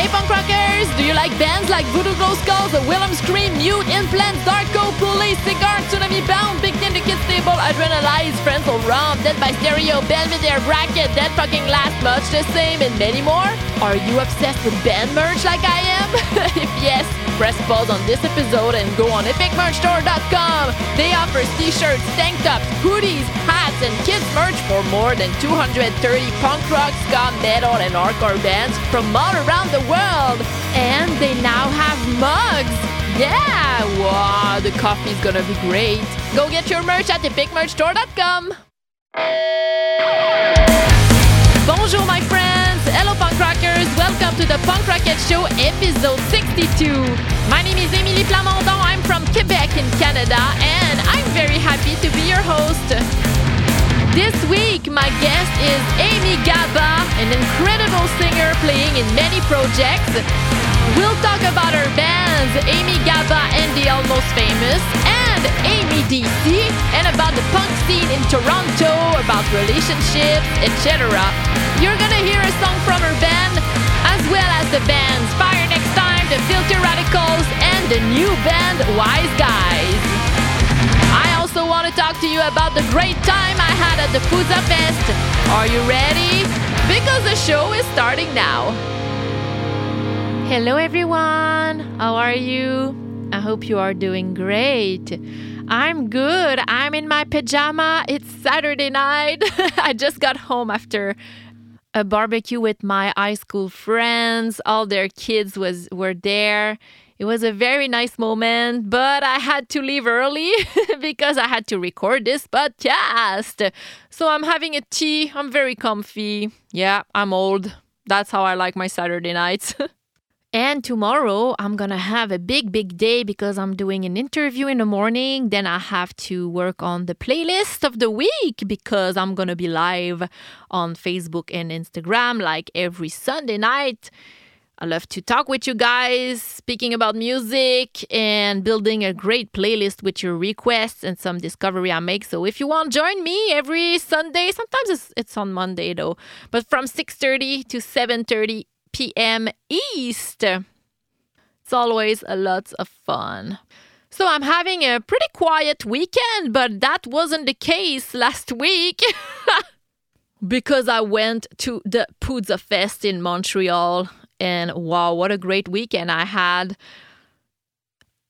Hey punk rockers! Do you like bands like Voodoo Glow Skulls, The Wilhelm Scream, Mute, Implants, Darko, Police, Cigar, Tsunami Bomb, Big Tin, The Kids Table, Adrenalize, Friends will Rum, Death by Stereo, Belvedere, Bracket, Dead Fucking Last, Much the Same, and many more? Are you obsessed with band merch like I am? if yes, press pause on this episode and go on epicmerchstore.com. They offer t-shirts, tank tops, hoodies, hats, and kids merch for more than 230 punk rock, ska, metal, and hardcore bands from all around the world. And they now have mugs. Yeah! Wow, the coffee's gonna be great. Go get your merch at epicmerchstore.com. Bonjour, my friends. Hello, punk rockers. Welcome to the Punk Roquette Show, episode 62. My name is Emily Plamondon. I'm from Quebec in Canada, and I'm very happy to be your host. This week, my guest is Amy Gabba, an incredible singer playing in many projects. We'll talk about her bands, Amy Gabba and the Almost Famous, and AMYDC, and about the punk scene in Toronto, about relationships, etc. You're gonna hear a song from her band, as well as the bands Fire Next Time, the Filthy Radicals, and the new band Wise Guise. I want to talk to you about the great time I had at the Pouzza Fest. Are you ready? Because the show is starting now. Hello, everyone. How are you? I hope you are doing great. I'm good. I'm in my pajama. It's Saturday night. I just got home after a barbecue with my high school friends. All their kids was were there. It was a very nice moment, but I had to leave early because I had to record this podcast. So I'm having a tea. I'm very comfy. Yeah, I'm old. That's how I like my Saturday nights. And tomorrow I'm gonna have a big, big day because I'm doing an interview in the morning. Then I have to work on the playlist of the week because I'm gonna be live on Facebook and Instagram like every Sunday night. I love to talk with you guys, speaking about music and building a great playlist with your requests and some discovery I make. So if you want, join me every Sunday. Sometimes it's, it's on Monday though, but from 6:30 to 7:30 p.m. East. It's always a lot of fun. So I'm having a pretty quiet weekend, but that wasn't the case last week. because I went to the Pouzza Fest in Montreal and wow, what a great weekend I had.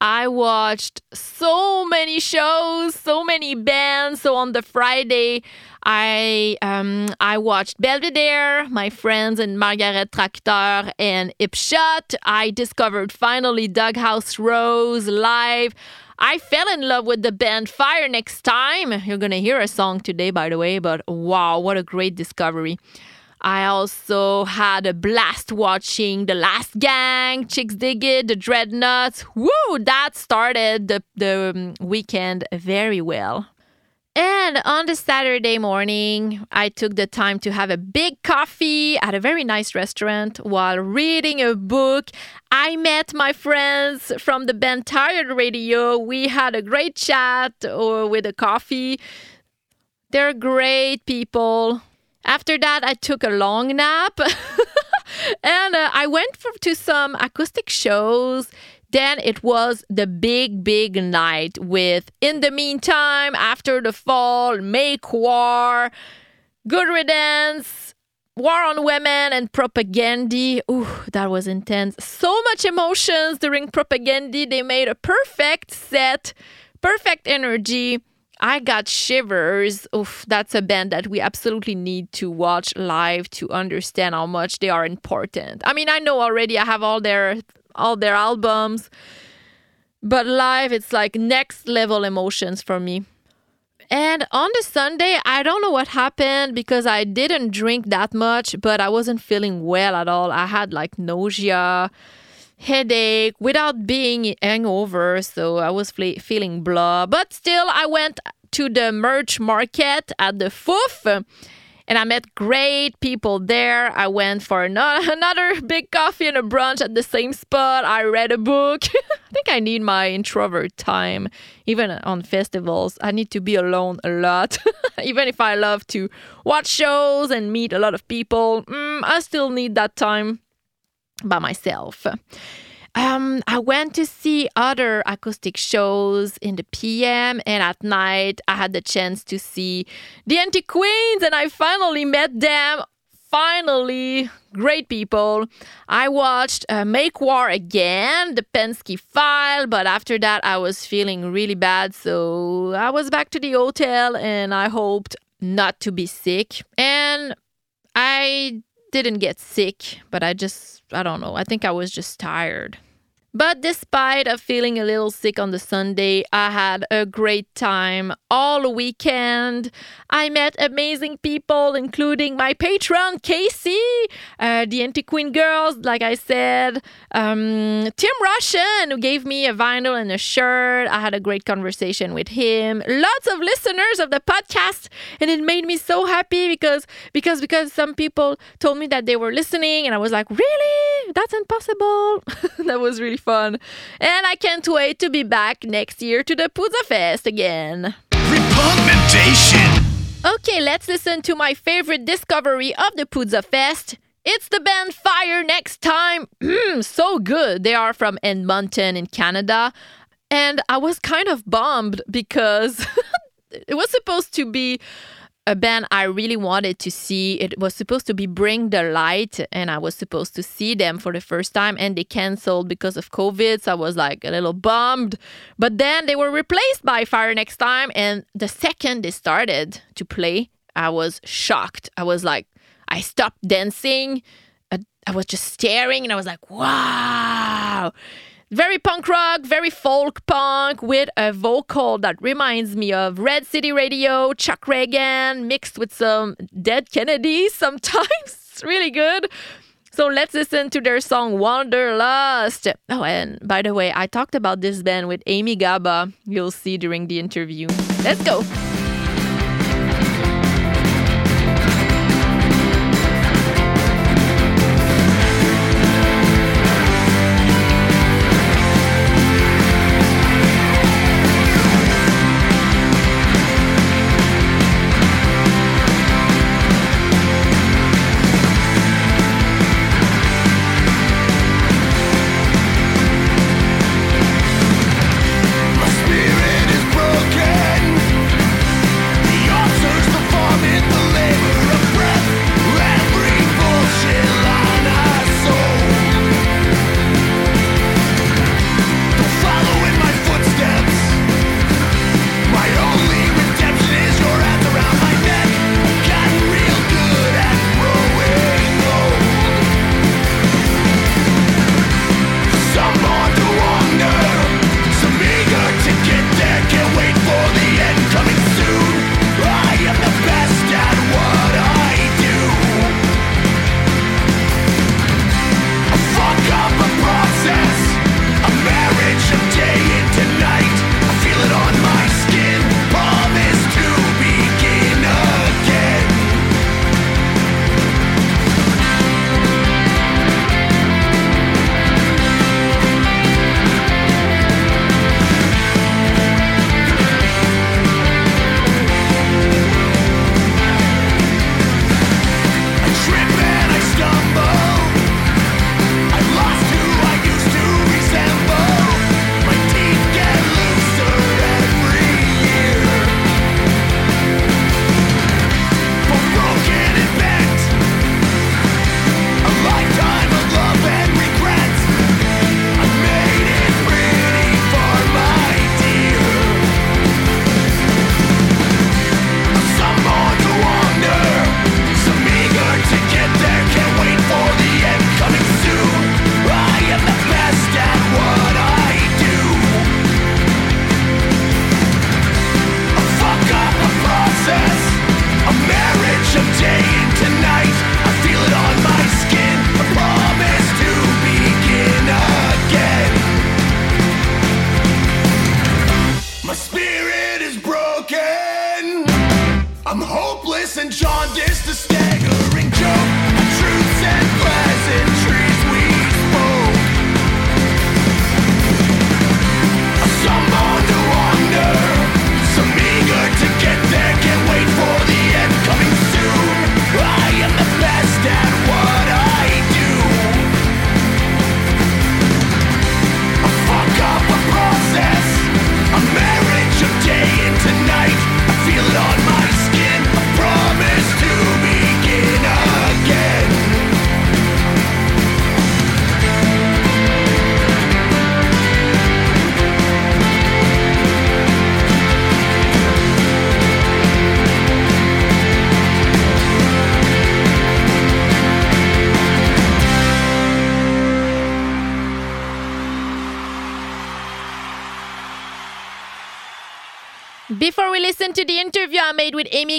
I watched so many shows, so many bands. So on the Friday, I um, I watched Belvedere, my friends and Margaret Tracteur and Ipshot. I discovered finally Doghouse Rose live. I fell in love with the band Fire Next Time. You're gonna hear a song today, by the way, but wow, what a great discovery. I also had a blast watching The Last Gang, Chicks Dig It, The Dreadnoughts. Woo! That started the, the um, weekend very well. And on the Saturday morning, I took the time to have a big coffee at a very nice restaurant while reading a book. I met my friends from the band Tired Radio. We had a great chat uh, with a coffee. They're great people. After that, I took a long nap and uh, I went for, to some acoustic shows. Then it was the big, big night with In the Meantime, After the Fall, Make War, Good Riddance, War on Women, and Propagandhi. Ooh, that was intense. So much emotions during Propagandhi. They made a perfect set, perfect energy. I got shivers. Oof, that's a band that we absolutely need to watch live to understand how much they are important. I mean, I know already I have all their all their albums, but live it's like next level emotions for me. And on the Sunday, I don't know what happened because I didn't drink that much, but I wasn't feeling well at all. I had like nausea, headache without being hangover, so I was feeling blah. But still, I went to the merch market at the Foof. And I met great people there. I went for another, another big coffee and a brunch at the same spot. I read a book. I think I need my introvert time, even on festivals. I need to be alone a lot. even if I love to watch shows and meet a lot of people, mm, I still need that time. By myself. Um, I went to see other acoustic shows in the PM, and at night I had the chance to see the Anti Queens, and I finally met them. Finally, great people. I watched uh, Make War again, the Penske file, but after that I was feeling really bad, so I was back to the hotel and I hoped not to be sick. And I didn't get sick, but I just, I don't know, I think I was just tired. But despite of feeling a little sick on the Sunday, I had a great time all weekend. I met amazing people, including my patron Casey, uh, the Anti Queen Girls, like I said, um, Tim Russian, who gave me a vinyl and a shirt. I had a great conversation with him. Lots of listeners of the podcast, and it made me so happy because because because some people told me that they were listening, and I was like, really? That's impossible. that was really fun. And I can't wait to be back next year to the Pouzza Fest again. Repugnation. Okay, let's listen to my favorite discovery of the Pouzza Fest. It's the band Fire Next Time. Hmm, so good. They are from Edmonton in Canada. And I was kind of bummed because it was supposed to be a band I really wanted to see. It was supposed to be Bring the Light, and I was supposed to see them for the first time, and they canceled because of COVID. So I was like a little bummed. But then they were replaced by Fire Next Time, and the second they started to play, I was shocked. I was like, I stopped dancing. I was just staring, and I was like, wow very punk rock, very folk punk with a vocal that reminds me of Red City Radio, Chuck Ragan, mixed with some Dead Kennedys sometimes. it's really good. So let's listen to their song Wanderlust. Oh, and by the way, I talked about this band with Amy Gabba. You'll see during the interview. Let's go.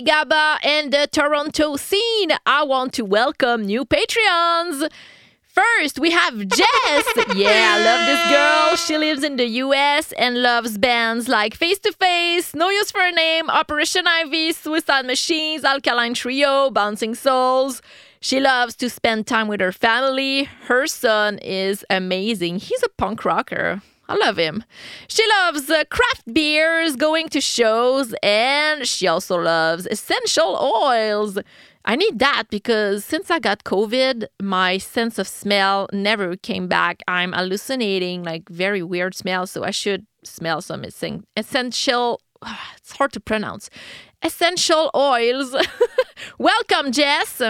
Gabba and the Toronto scene, I want to welcome new Patreons. First, we have Jess. yeah, I love this girl. She lives in the US and loves bands like Face to Face, No Use for a Name, Operation Ivy, Suicide Machines, Alkaline Trio, Bouncing Souls. She loves to spend time with her family. Her son is amazing. He's a punk rocker. I love him. She loves uh, craft beers, going to shows, and she also loves essential oils. I need that because since I got COVID, my sense of smell never came back. I'm hallucinating like very weird smells, so I should smell some essential. It's hard to pronounce. Essential oils. Welcome, Jess.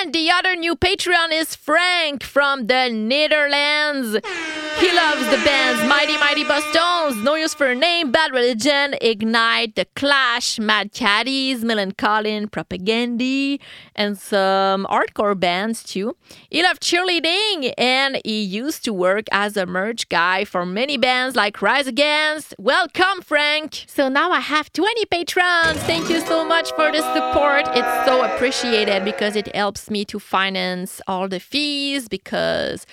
And the other new Patreon is Frank from the Netherlands. He loves the bands Mighty Mighty Bosstones, No Use for a Name, Bad Religion, Ignite, The Clash, Mad Caddies, Millencolin, Propagandhi, and some hardcore bands too. He loves cheerleading and he used to work as a merch guy for many bands like Rise Against. Welcome, Frank! So now I have 20 patrons. Thank you so much for the support. It's so appreciated because it helps me to finance all the fees because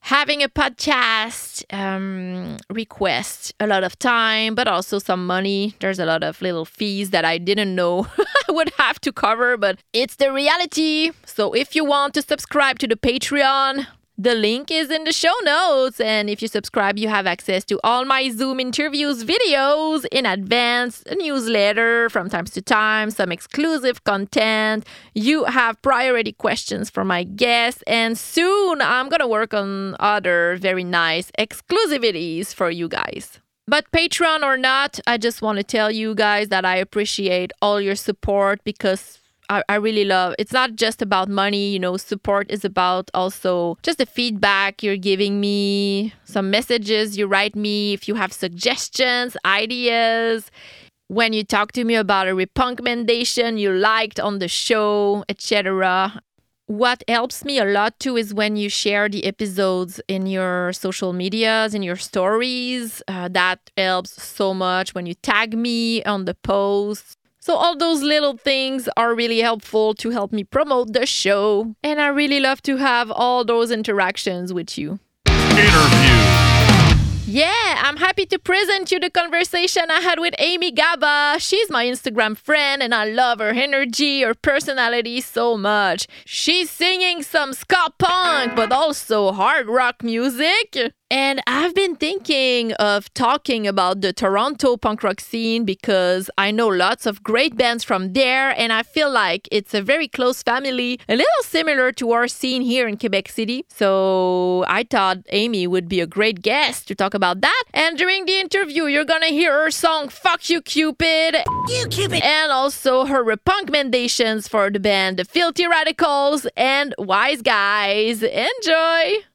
having a podcast um, requests a lot of time, but also some money. There's a lot of little fees that I didn't know I would have to cover, but it's the reality. So if you want to subscribe to the Patreon, the link is in the show notes. And if you subscribe, you have access to all my Zoom interviews videos in advance, a newsletter from time to time, some exclusive content. You have priority questions for my guests. And soon I'm going to work on other very nice exclusivities for you guys. But Patreon or not, I just want to tell you guys that I appreciate all your support because I, really love. It's not just about money, you know, support is about also just the feedback you're giving me, some messages you write me, if you have suggestions, ideas when you talk to me about a recommendation you liked on the show, etc. What helps me a lot too is when you share the episodes in your social medias, in your stories. Uh, that helps so much when you tag me on the posts. So, all those little things are really helpful to help me promote the show. And I really love to have all those interactions with you. Interview. Yeah, I'm happy to present you the conversation I had with Amy Gabba. She's my Instagram friend and I love her energy, her personality so much. She's singing some ska punk, but also hard rock music. And I've been thinking of talking about the Toronto punk rock scene because I know lots of great bands from there, and I feel like it's a very close family, a little similar to our scene here in Quebec City. So I thought Amy would be a great guest to talk about that. And during the interview, you're gonna hear her song Fuck You Cupid. You Cupid! And also her punk recommendations for the band The Filthy Radicals and Wise Guise. Enjoy!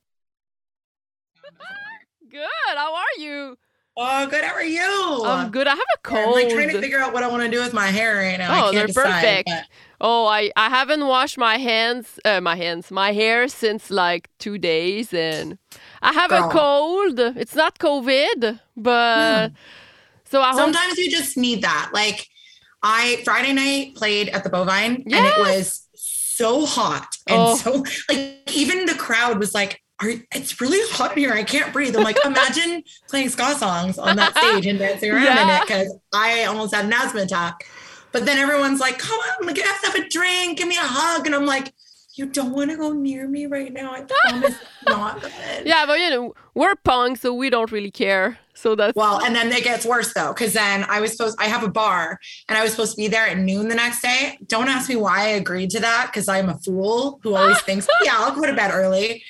Good. How are you? Oh, good. How are you? I'm good. I have a cold. I'm like trying to figure out what I want to do with my hair right now. Oh, they're decide, perfect. but- Oh, I, I haven't washed my hands, uh, my hands, my hair since like two days, and I have a cold. It's not COVID, but so I hope. Sometimes you just need that. Like I Friday night played at the Bovine and it was so hot and Oh. so like even the crowd was like, Are, it's really hot in here. I can't breathe. I'm like, imagine playing ska songs on that stage and dancing around in it because I almost had an asthma attack. But then everyone's like, come on, to have a drink, give me a hug. And I'm like, you don't want to go near me right now. I promise not good. yeah, but you know, we're punk, so we don't really care. So that's Well, and then it gets worse though, because then I was supposed I have a bar and I was supposed to be there at noon the next day. Don't ask me why I agreed to that because I'm a fool who always thinks, yeah, I'll go to bed early.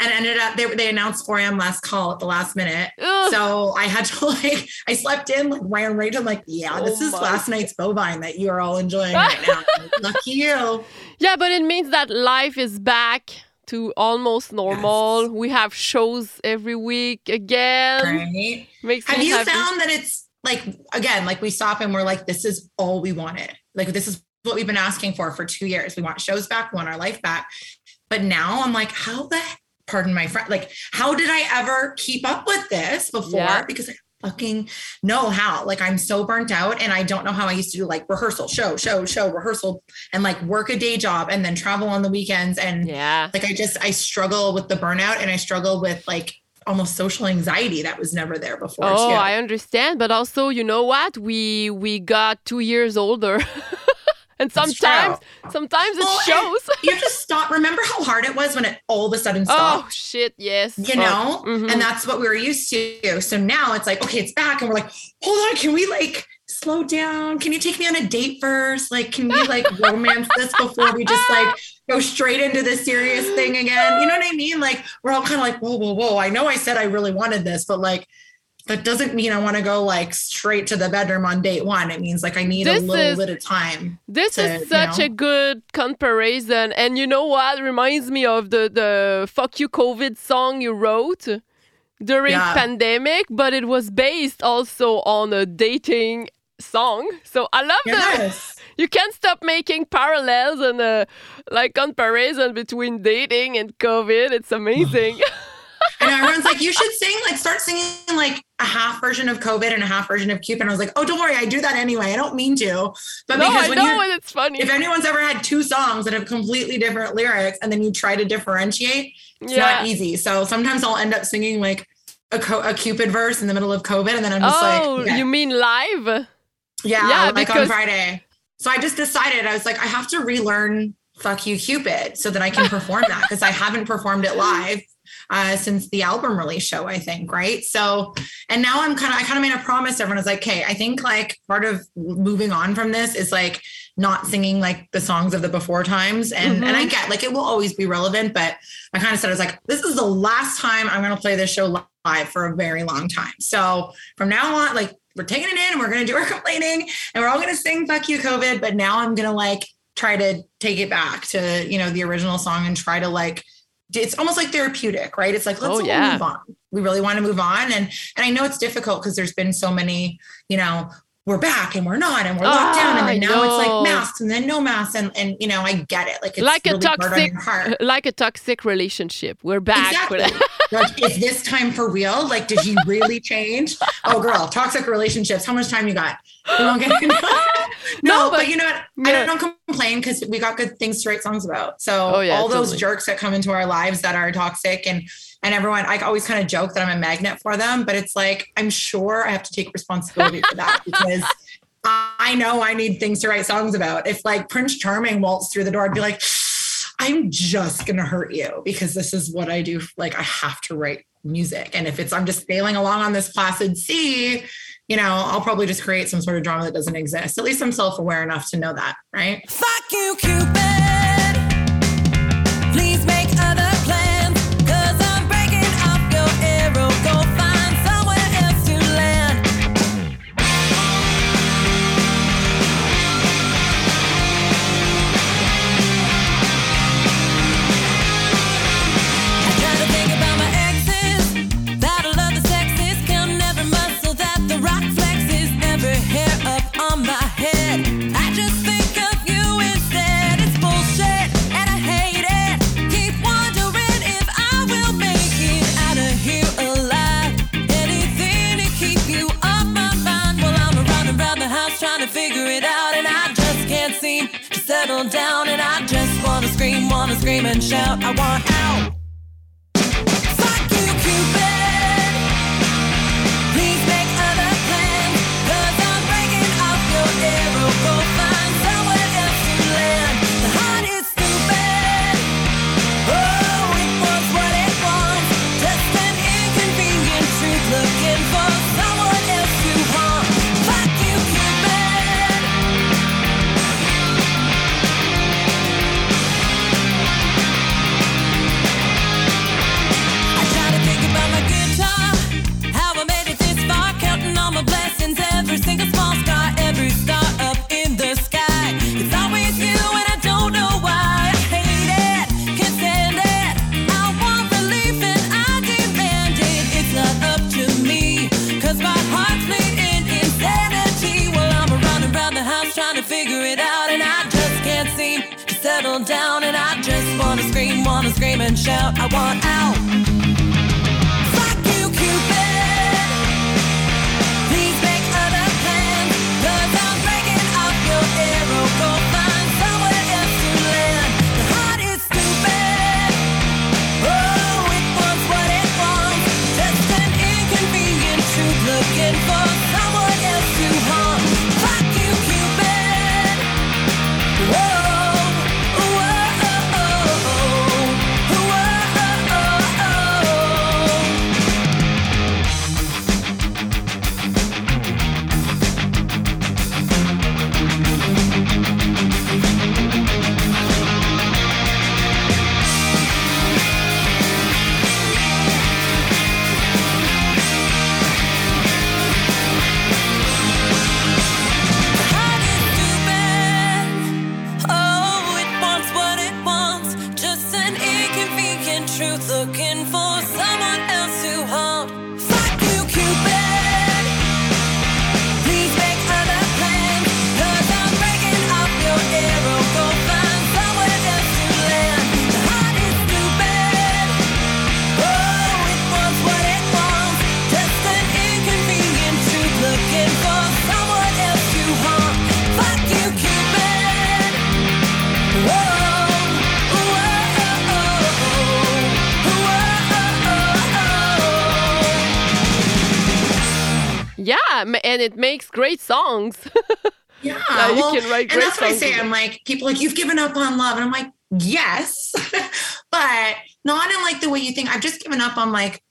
And ended up they, they announced 4 a.m. last call at the last minute. Ugh. So I had to like I slept in, like ran right to like, yeah, oh this Oh is my last night's bovine that you are all enjoying right now. Lucky you. yeah, but it means that life is back to almost normal. We have shows every week again. Right. Makes Have you happy. found that it's like again, like we stop and we're like, this is all we wanted. Like this is what we've been asking for for two years. We want shows back, we want our life back. But now I'm like, how the pardon my friend, like how did I ever keep up with this before? Yeah. Because I fucking know how. Like I'm so burnt out and I don't know how I used to do like rehearsal, show, show, show, rehearsal, and like work a day job and then travel on the weekends. And Yeah. like I just I struggle with the burnout and I struggle with like almost social anxiety that was never there before. Oh, too. I understand, but also, you know what? We we got two years older, and sometimes sometimes it shows. you have to stop. Remember how hard it was when it all of a sudden stopped? Oh shit! Yes. you Oh, know mhm. and that's what we were used to so now it's like okay it's back and we're like hold on can we like slow down can you take me on a date first like can we like romance this before we just like go straight into the serious thing again you know what i mean like we're all kind of like whoa whoa whoa i know i said i really wanted this but like that doesn't mean i want to go like straight to the bedroom on date one it means like i need This a little is- bit of time This to, is you such know? a good comparison, and you know what? Reminds me of the the "Fuck You COVID" song you wrote during Yeah. pandemic, but it was based also on a dating song. So I love that. yes You can't stop making parallels and uh, like comparison between dating and COVID. It's amazing. And everyone's like, you should sing, like, start singing like a half version of COVID and a half version of Cupid. And I was like, oh, don't worry, I do that anyway. I don't mean to. But no, because I when know, you, and it's funny. if anyone's ever had two songs that have completely different lyrics and then you try to differentiate, it's yeah. not easy. So sometimes I'll end up singing like a, co- a Cupid verse in the middle of COVID. And then I'm just Oh, like, okay. you mean live? yeah, yeah, like on Friday. So I just decided, I was like, I have to relearn Fuck You Cupid so that I can perform that because I haven't performed it live uh, since the album release show, I think. Right. So, and now I'm kind of, I kind of made a promise. Everyone was like, okay, I think like part of moving on from this is like not singing like the songs of the before times. And, and I get like it will always be relevant, but I kind of said, I was like, this is the last time I'm going to play this show live for a very long time. So from now on, like, we're taking it in and we're going to do our complaining and we're all going to sing fuck you covid but now i'm going to like try to take it back to you know the original song and try to like it's almost like therapeutic right it's like let's Oh, yeah. move on we really want to move on and and i know it's difficult because there's been so many you know we're back and we're not and we're locked down and Ah, then now it's like masks and then no masks and and you know i get it like it's Like a really on toxic- like a toxic relationship. We're back. Exactly. with- like, is this time for real? Like, did you really change? Oh, girl, toxic relationships. How much time you got? We won't get. No, No, but, you know what? Yeah. I don't complain because we got good things to write songs about. So Oh, yeah, all those jerks that come into our lives that are toxic and and everyone, I always kind of joke that I'm a magnet for them, but it's like I'm sure I have to take responsibility for that because. I know I need things to write songs about. If like Prince Charming waltzed through the door, I'd be like, I'm just gonna hurt you because this is what I do. Like I have to write music. And if it's I'm just sailing along on this placid sea, you know, I'll probably just create some sort of drama that doesn't exist. At least I'm self-aware enough to know that, right? Fuck you, Cupid. Shout. I want out. Down. And I just wanna scream, wanna scream and shout. I want out. And it makes great songs. Yeah, Yeah, you well, can write and great that's what I say. I'm like, people are like you've given up on love, and I'm like, yes, but not in like the way you think. I've just given up on like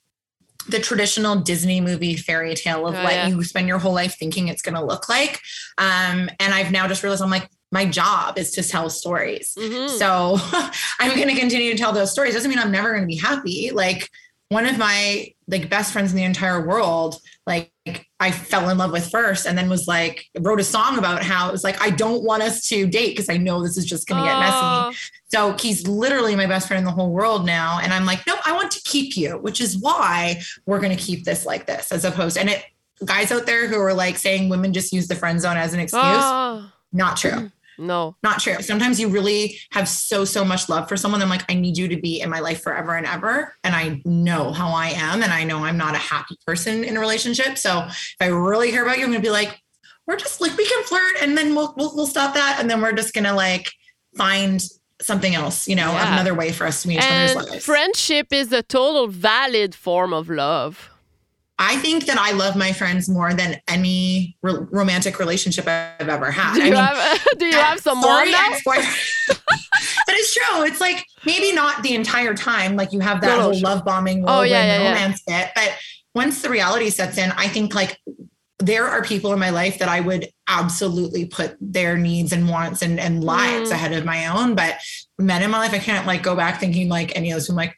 the traditional Disney movie fairy tale of Oh, what yeah. you spend your whole life thinking it's going to look like. Um, and I've now just realized I'm like, my job is to tell stories. Mhm. So I'm going to continue to tell those stories. Doesn't mean I'm never going to be happy. Like one of my like best friends in the entire world, like I fell in love with first, and then was like wrote a song about how it was like I don't want us to date because I know this is just going to get messy. Oh, So he's literally my best friend in the whole world now, and I'm like, nope, I want to keep you, which is why we're going to keep this like this, as opposed and it guys out there who are like saying women just use the friend zone as an excuse, oh, not true mm. No. not true. Sometimes you really have so, so much love for someone. I'm like, I need you to be in my life forever and ever. And I know how I am. And I know I'm not a happy person in a relationship. So if I really care about you, I'm going to be like, we're just like, we can flirt and then we'll, we'll, we'll stop that. And then we're just going to like find something else, you know, Yeah. another way for us to meet each other's lives. friendship is a total valid form of love. I think that I love my friends more than any re- romantic relationship I've ever had. Do I you mean, have do you have now? ex-boyfriend. but it's true. It's like maybe not the entire time, like you have that No, whole sure. love bombing Oh, yeah, yeah, yeah. romance bit. But once the reality sets in, I think like there are people in my life that I would absolutely put their needs and wants and, and lives Mm. ahead of my own. But men in my life, I can't like go back thinking like any of those. I'm like,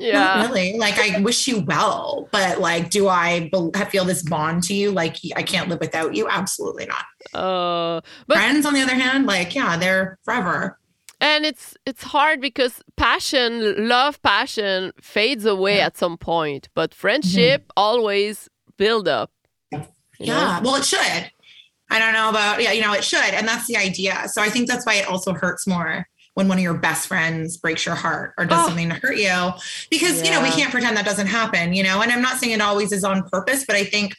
Yeah. not really. Like I wish you well, but like, do I bel- feel this bond to you? Like I can't live without you? Absolutely not. Uh, but Friends, on the other hand, like yeah, they're forever. and it's it's hard because passion, love, passion fades away at some point, but friendship always build up. know? Yeah. Well, it should. I don't know about yeah, you know, it should. And that's the idea. So I think that's why it also hurts more when one of your best friends breaks your heart or does Oh. something to hurt you. Because, you know, we can't pretend that doesn't happen, you know. And I'm not saying it always is on purpose, but I think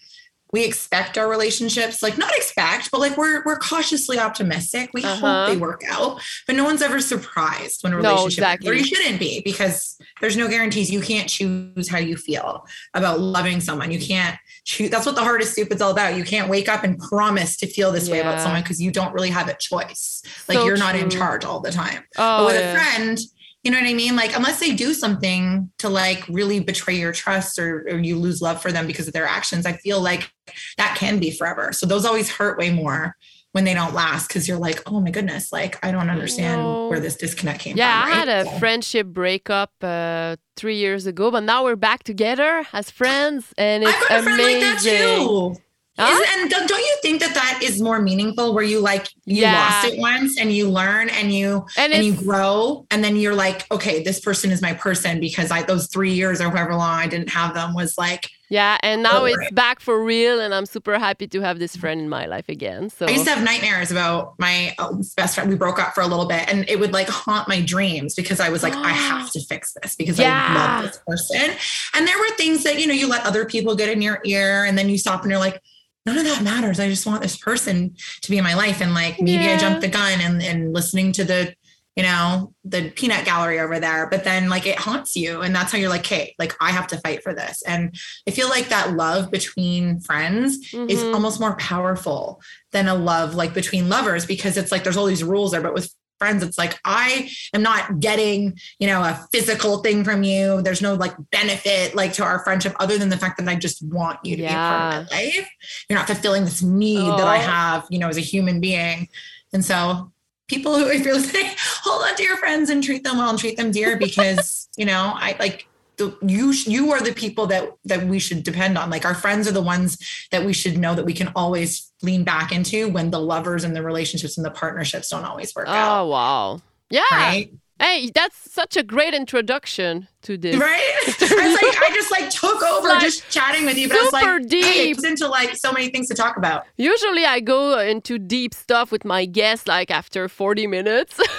we expect our relationships, like not expect, but like we're we're cautiously optimistic. We Uh-huh. hope they work out, but no one's ever surprised when a No, relationship—or you shouldn't be because there's no guarantees. You can't choose how you feel about loving someone. You can't choose. That's what the hardest stupid's all about. You can't wake up and promise to feel this way about someone because you don't really have a choice. Like So you're not in charge all the time. Oh, But with yeah. a friend, you know what I mean? Like, unless they do something to like really betray your trust or, or you lose love for them because of their actions, I feel like that can be forever. So those always hurt way more when they don't last because you're like, oh my goodness, like I don't understand No. where this disconnect came from. Yeah, from. I had a So- friendship breakup uh, three years ago, but now we're back together as friends, and it's I've got a friend amazing. like that too. Huh? Is- and don't, don't you think that that is more meaningful where you like you Yeah. lost it once and you learn and you And and you grow and then you're like okay this person is my person because I those three years or however long I didn't have them was like yeah, and now it's it. back for real, and I'm super happy to have this friend in my life again. So I used to have nightmares about my uh, best friend. We broke up for a little bit and it would like haunt my dreams because I was like, I have to fix this because I love this person. And there were things that, you know, you let other people get in your ear and then you stop and you're like, none of that matters. I just want this person to be in my life. And like maybe Yeah. I jumped the gun and, and listening to the, you know, the peanut gallery over there. But then like it haunts you. And that's how you're like, hey, like I have to fight for this. And I feel like that love between friends is Mhm. almost more powerful than a love like between lovers because it's like there's all these rules there but with friends it's like i am not getting you know a physical thing from you there's no like benefit like to our friendship other than the fact that i just want you to be a part of my life you're not fulfilling this need that i Oh. have you know as a human being and so people who if you're listening hold on to your friends and treat them well and treat them dear because you know i like the, you you are the people that that we should depend on. Like our friends are the ones that we should know that we can always lean back into when the lovers and the relationships and the partnerships don't always work oh out. Oh wow, yeah, right Hey, that's such a great introduction to this. Right? I like, I just like took over like just chatting with you, but I was super like, hey, deep. it's into like so many things to talk about. Usually I go into deep stuff with my guests like after 40 minutes.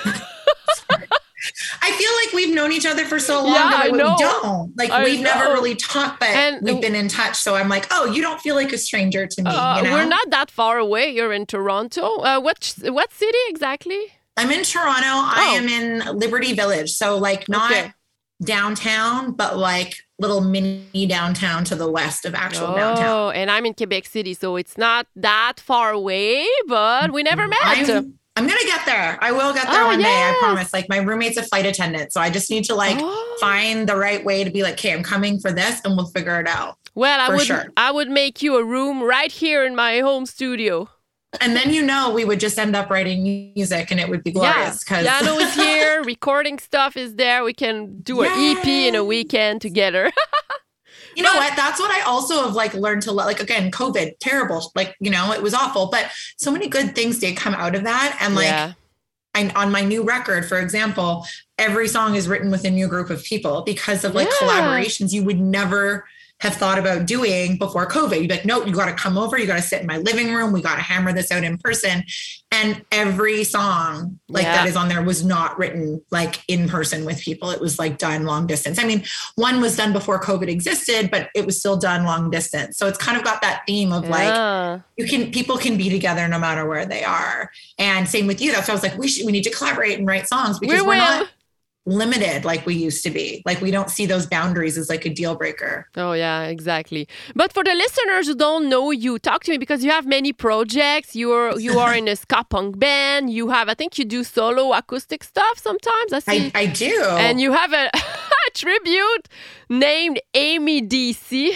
I feel like we've known each other for so long Yeah, that I we don't. Like I we've never really talked, but And- we've been in touch. So I'm like, oh, you don't feel like a stranger to me. Uh, you know? We're not that far away. You're in Toronto. Uh, what what city exactly? I'm in Toronto. I Oh. am in Liberty Village. So like not Okay. downtown, but like little mini downtown to the west of actual oh, downtown. Oh, and I'm in Quebec City, so it's not that far away, but we never met. I'm, I'm gonna get there. I will get there Oh, one day. I promise. Like my roommate's a flight attendant, so I just need to like Oh. find the right way to be like, okay, I'm coming for this, and we'll figure it out. well, I would sure. I would make you a room right here in my home studio. And then you know we would just end up writing music, and it would be glorious. Yeah, Because piano is here, recording stuff is there. We can do an EP in a weekend together. you know what? That's what I also have like learned to. Like again, COVID, terrible. Like you know, it was awful, but so many good things did come out of that. And like yeah. I, on my new record, for example, every song is written with a new group of people because of like Yeah. collaborations you would never have thought about doing before COVID. You'd be like, no, you got to come over. You got to sit in my living room. We got to hammer this out in person. And every song like Yeah. that is on there was not written like in person with people. It was like done long distance. I mean, one was done before COVID existed, but it was still done long distance. So it's kind of got that theme of like, Yeah. you can people can be together no matter where they are and same with you that's why i was like we should we need to collaborate and write songs because we we are will. not limited like we used to be like we don't see those boundaries as like a deal breaker Oh yeah, exactly. But for the listeners who don't know you, talk to me because you have many projects. You're you are in a ska punk band. You have, I think, you do solo acoustic stuff sometimes. I see, i i do and you have a, a tribute named AMYDC,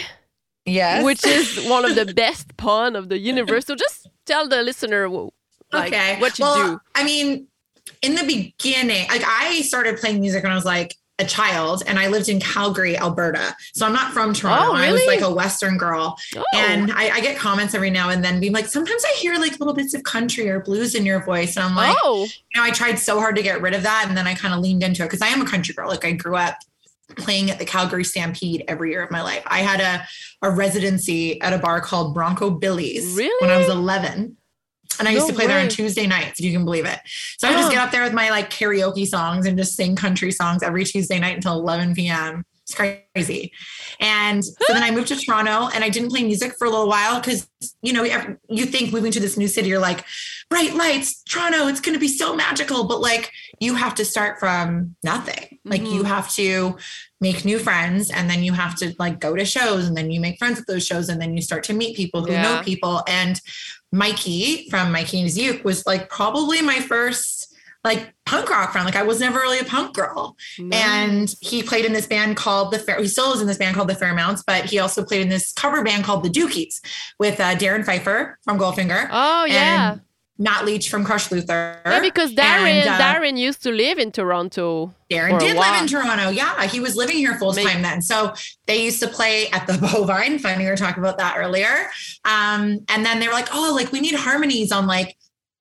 yes which is one of the best pun of the universe. So just tell the listener like, okay what you well do. i mean in the beginning like i started playing music when i was like a child and i lived in calgary alberta so i'm not from toronto Oh, really? i was like a western girl Oh, And I, I get comments every now and then being like, sometimes I hear like little bits of country or blues in your voice. And I'm like, oh, you know, I tried so hard to get rid of that. And then I kind of leaned into it because I am a country girl. Like I grew up playing at the Calgary Stampede every year of my life. I had a, a residency at a bar called Bronco Billy's when I was 11. And I used No to play there on. Tuesday nights, if you can believe it. So I would just Oh. get up there with my like karaoke songs and just sing country songs every Tuesday night until 11 p.m. It's crazy. And so then I moved to Toronto and I didn't play music for a little while because, you know, you think moving to this new city, you're like, bright lights, Toronto, it's going to be so magical. But like, you have to start from nothing. Like, you Mhm. have to make new friends and then you have to like go to shows and then you make friends at those shows and then you start to meet people who know people. And Mikey from Mikey and Uke was like probably my first like punk rock friend. Like I was never really a punk girl. no. And he played in this band called the Fair. He still is in this band called the Fairmounts, but he also played in this cover band called the Dookies with uh, Darren Pfeiffer from Goldfinger, oh yeah. and Matt Leach from Crush Luther. Yeah, because Darren, And, uh, Darren used to live in Toronto. Darren did live in Toronto. Yeah, he was living here full time then. So they used to play at the Bovine. Funny, we were talking about that earlier. Um, and then they were like, "Oh, like we need harmonies on like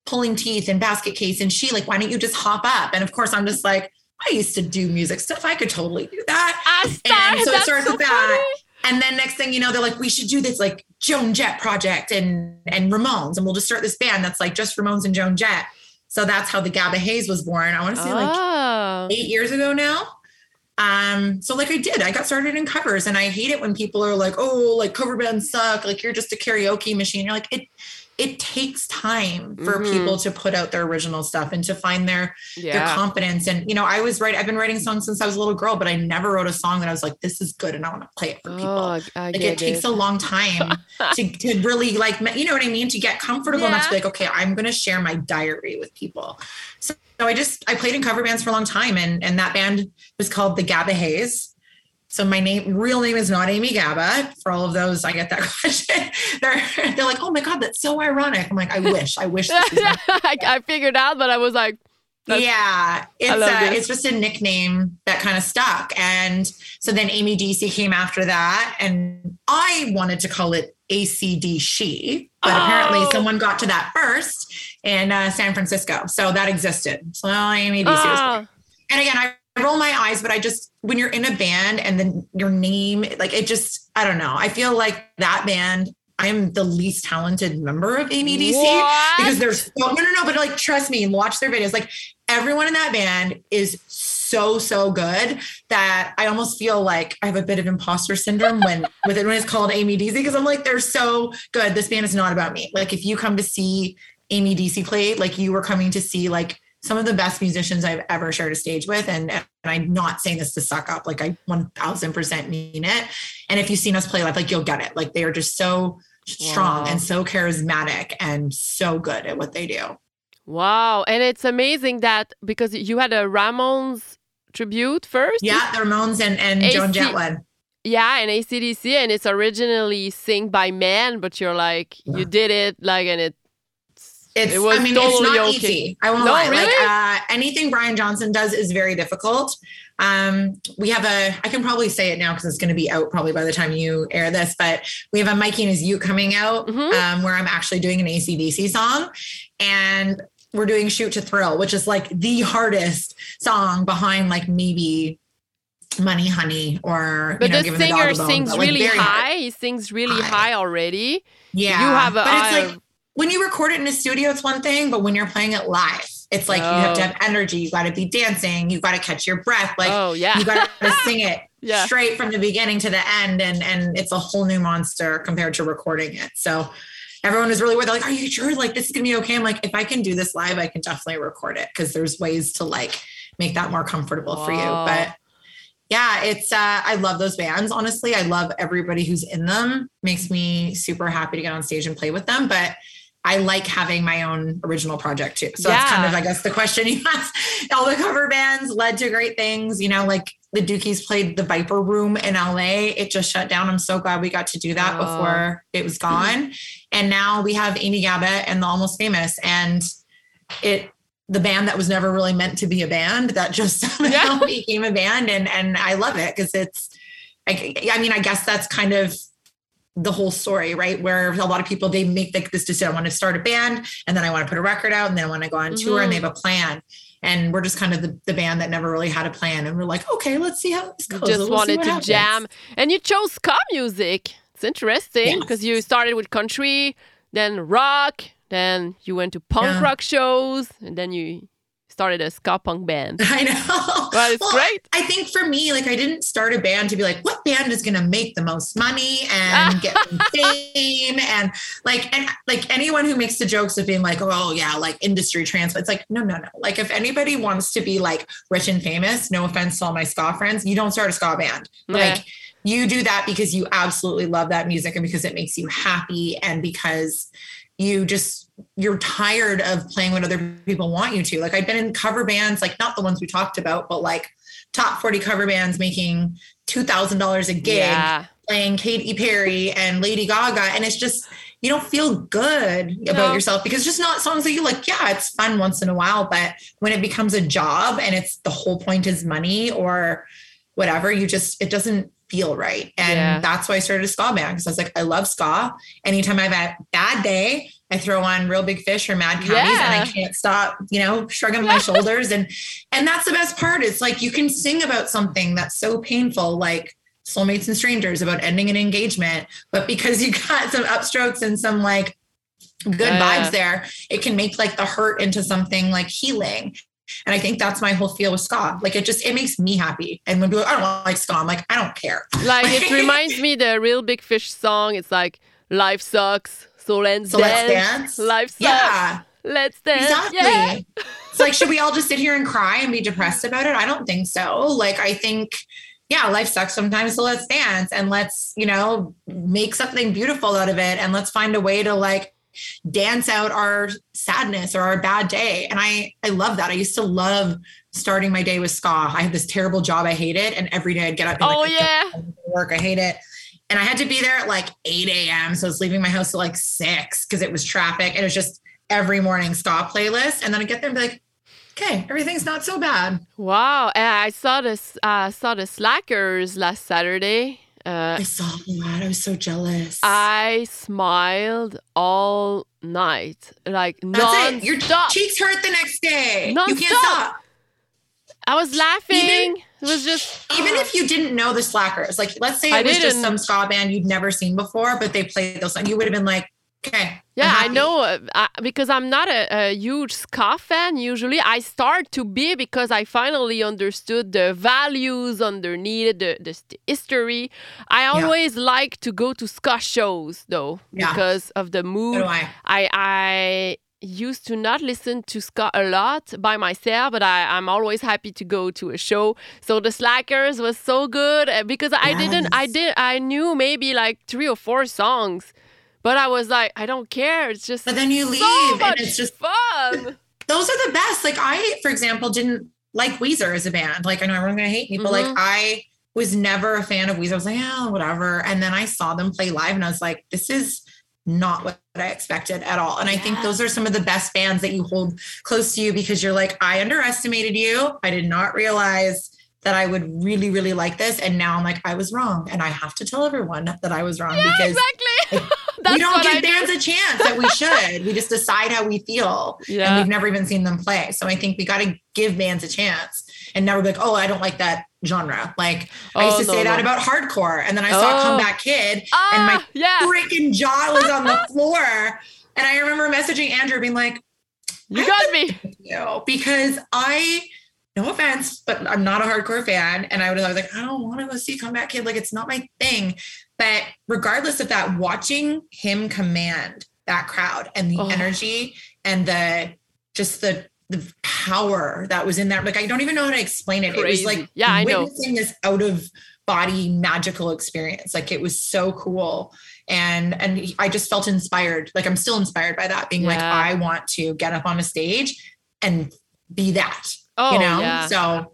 pulling teeth and basket case." And she like, "Why don't you just hop up?" And of course, I'm just like, "I used to do music stuff. I could totally do that." I started. so it started so with that. And then next thing you know, they're like, we should do this like Joan Jett project and and Ramones, and we'll just start this band that's like just Ramones and Joan Jett. So that's how the Gabba Hayes was born. I want to say like Ah. eight years ago now. Um, so like I did, I got started in covers, and I hate it when people are like, "Oh, like cover bands suck. Like you're just a karaoke machine." You're like, it it takes time for Mhm. people to put out their original stuff and to find their their confidence. And you know, I was right. I've been writing songs since I was a little girl, but I never wrote a song that I was like, "This is good," and I want to play it for people Oh, like get it takes it. a long time to, to really like you know what i mean to get comfortable enough to be like okay i'm going to share my diary with people so, so i just i played in cover bands for a long time and and that band was called the gabba hayes so my name real name is not amy gabba for all of those i get that question. They're they're like oh my god that's so ironic. I'm like i wish i wish this I, I figured out, but I was like, That's- yeah, it's love uh, it's just a nickname that kind of stuck, and so then AMYDC came after that, and I wanted to call it ACD She, but apparently Oh. someone got to that first in uh, San Francisco, so that existed. So AMYDC was ah, and again, I roll my eyes, but I just when you're in a band and then your name, like it just, I don't know. I feel like that band. I am the least talented member of What? because there's no, no, no, no. But like, trust me and watch their videos. Like everyone in that band is so, so good that I almost feel like I have a bit of imposter syndrome when with it when it's called AMYDC because I'm like, they're so good. This band is not about me. Like if you come to see AMYDC play, like you were coming to see like some of the best musicians I've ever shared a stage with. And, and I'm not saying this to suck up. Like I 1000% mean it. And if you've seen us play live, like you'll get it. Like they are just so strong Wow. and so charismatic and so good at what they do. Wow. And it's amazing that because you had a Ramones tribute first. Yeah, the Ramones and, and Joan AC Yeah, and ACDC, and it's originally sing by men, but you're like, you did it, like, and it. It's, It was I mean, totally it's not okay. easy. I won't No, lie. Like uh, anything Brian Johnson does is very difficult. Um, we have a, I can probably say it now because it's going to be out probably by the time you air this, but we have a Mikey and his Uke coming out Mhm. um, where I'm actually doing an ACDC song and we're doing Shoot to Thrill, which is like the hardest song behind like maybe Money Honey or, But you know, the Giving the a Bone, sings but, like, really very hard. high. He sings really High. high already. Yeah. You have a but it's like when you record it in a studio, it's one thing, but when you're playing it live, it's like you have to Oh. have energy. You got to be dancing. You got to catch your breath. Like oh, yeah. you got to sing it Yeah. straight from the beginning to the end, and and it's a whole new monster compared to recording it. So everyone is really worried. They're like, "Are you sure? Like this is gonna be okay?" I'm like, if I can do this live, I can definitely record it because there's ways to like make that more comfortable for you. But yeah, it's uh I love those bands. Honestly, I love everybody who's in them. Makes me super happy to get on stage and play with them. But I like having my own original project too. So that's kind of, I guess, the question you asked. All the cover bands led to great things. You know, like the Dookies played the Viper Room in LA. It just shut down. I'm so glad we got to do that Oh. before it was gone. And now we have Amy Gabba and the Almost Famous. And it the band that was never really meant to be a band that just somehow Yeah. became a band. And and I love it because it's I, I mean, I guess that's kind of the whole story, right? Where a lot of people they make like this decision: I want to start a band, and then I want to put a record out, and then I want to go on tour, and they mm-hmm. have a plan. And we're just kind of the, the band that never really had a plan, and we're like, okay, let's see how this You goes. just We'll see wanted to happens. jam. And you chose ska music. It's interesting Yes. because you started with country, then rock, then you went to punk Yeah. rock shows, and then you started a ska punk band. I know. Well, it's great. I think for me, like I didn't start a band to be like, what band is going to make the most money and get fame and like and like anyone who makes the jokes of being like, oh yeah, like industry transfer. It's like no, no, no. Like if anybody wants to be like rich and famous, no offense to all my ska friends, you don't start a ska band. Yeah. Like you do that because you absolutely love that music and because it makes you happy and because you just you're tired of playing what other people want you to. Like I've been in cover bands, like not the ones we talked about, but like top 40 cover bands making $2,000 a gig Yeah. playing Katy Perry and Lady Gaga. And it's just, you don't feel good about No. yourself because it's just not songs that you like. Yeah, it's fun once in a while, but when it becomes a job and it's the whole point is money or whatever, you just, it doesn't feel right. And Yeah. that's why I started a ska band because I was like, I love ska. Anytime I've had a bad day, I throw on Real Big Fish or Mad Caddies and I can't stop, you know, shrugging my shoulders. And and that's the best part. It's like you can sing about something that's so painful, like soulmates and strangers about ending an engagement, but because you got some upstrokes and some like good Yeah. vibes there, it can make like the hurt into something like healing. And I think that's my whole feel with ska. Like it just it makes me happy. And when people, I don't like ska, I'm like, I don't care. Like it reminds me the real big fish song. It's like life sucks, so let's So dance. let's dance. Life sucks. Yeah. Let's dance. Exactly. Yeah. It's like, should we all just sit here and cry and be depressed about it? I don't think so. Like, I think, yeah, life sucks sometimes. So let's dance and let's, you know, make something beautiful out of it. And let's find a way to like dance out our sadness or our bad day. And I, I love that. I used to love starting my day with ska. I had this terrible job. I hated. And every day I'd get up. And Oh like, yeah. Work. I hate it. And I had to be there at like 8 a.m. So I was leaving my house at like six because it was traffic. And it was just every morning ska playlist. And then I get there and be like, okay, everything's not so bad. Wow. I saw this. Uh, saw the Slackers last Saturday. Uh, I saw that. I was so jealous. I smiled all night, like it. Your cheeks hurt the next day. You Non-stop. can't stop. I was laughing. It was just Even if you didn't know the Slackers, like let's say I it was just some ska band you'd never seen before, but they played those songs, you would have been like, okay. Yeah, I know uh, I, because I'm not a, a huge ska fan usually. I start to be because I finally understood the values underneath the, the st- history. I always like to go to ska shows though Yeah. because of the So mood. do I. I I used to not listen to ska a lot by myself, but I, I'm always happy to go to a show. So the Slackers was so good uh, because I didn't I did I knew maybe like three or four songs, but I was like I don't care. It's just But then you leave much and it's just fun. those are the best. Like I, for example, didn't like Weezer as a band. Like I know everyone's gonna hate me, but like Mm-hmm. I was never a fan of Weezer. I was like, yeah, whatever. And then I saw them play live and I was like, this is not what I expected at all. And I think those are some of the best bands that you hold close to you because you're like, I underestimated you. I did not realize that I would really, really like this. And now I'm like, I was wrong. And I have to tell everyone that I was wrong because exactly. That's we don't what I give do. bands a chance that we should. we just decide how we feel. And we've never even seen them play. So I think we got to give bands a chance and never be like, oh, I don't like that genre. Like I used Oh, to no, say that no. about hardcore. And then I saw Oh. Comeback Kid and Ah, my yeah, freaking jaw was on the floor. And I remember messaging Andrew being like, you got me. you because I, no offense, but I'm not a hardcore fan. And I was like, I don't want to go see Comeback Kid. Like, it's not my thing. But regardless of that, watching him command that crowd and the Oh. energy and the just the the power that was in that, like, I don't even know how to explain it. It was like Yeah, I know. witnessing this out of body magical experience. Like, it was so cool. And and I just felt inspired. Like I'm still inspired by that, being like, I want to get up on a stage and be that Oh you know yeah. so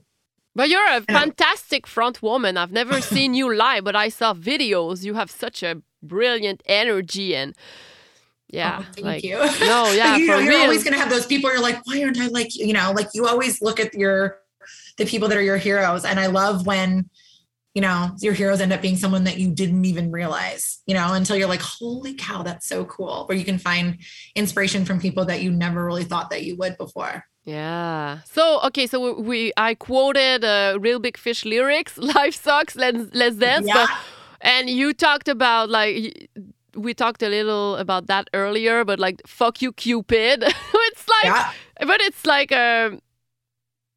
But you're a fantastic front woman. I've never seen you live, but I saw videos. You have such a brilliant energy and yeah, oh, thank like you no, yeah, you know, you're real. always gonna have those people you're like why aren't i like you know like you always look at your the people that are your heroes and i love when you know your heroes end up being someone that you didn't even realize you know until you're like holy cow that's so cool where you can find inspiration from people that you never really thought that you would before Yeah. So okay, so we, I quoted uh, Real Big Fish lyrics. Life sucks. Let's let's dance. Yeah. But, and you talked about like we talked a little about that earlier, but like fuck you, Cupid. it's like, yeah but it's like um,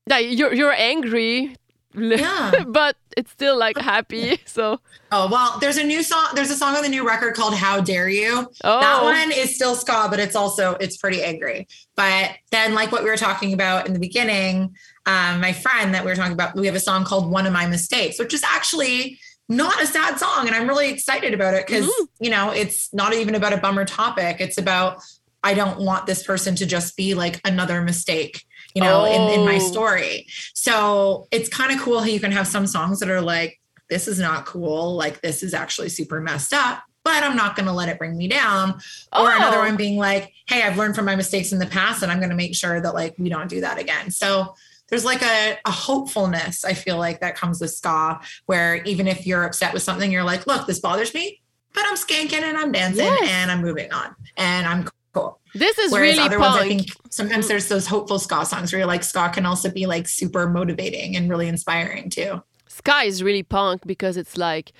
like you're you're angry. Yeah. but it's still like happy. So oh well there's a new song there's a song on the new record called how dare you oh That one is still ska, but it's also it's pretty angry. But then, like what we were talking about in the beginning, um, my friend that we were talking about, we have a song called "One of My Mistakes," which is actually not a sad song, and I'm really excited about it because Mhm. you know it's not even about a bummer topic. It's about I don't want this person to just be like another mistake, you know, in, in my Oh. story. So it's kind of cool how you can have some songs that are like, this is not cool. Like, this is actually super messed up, but I'm not going to let it bring me down. Or another Oh. one being like, hey, I've learned from my mistakes in the past and I'm going to make sure that like we don't do that again. So there's like a, a hopefulness, I feel like that comes with ska, where even if you're upset with something, you're like, look, this bothers me, but I'm skanking and I'm dancing Yes. and I'm moving on and I'm cool. this is Whereas really other punk. ones, I think sometimes there's those hopeful ska songs where you're like, ska can also be like super motivating and really inspiring too. Ska is really punk because it's like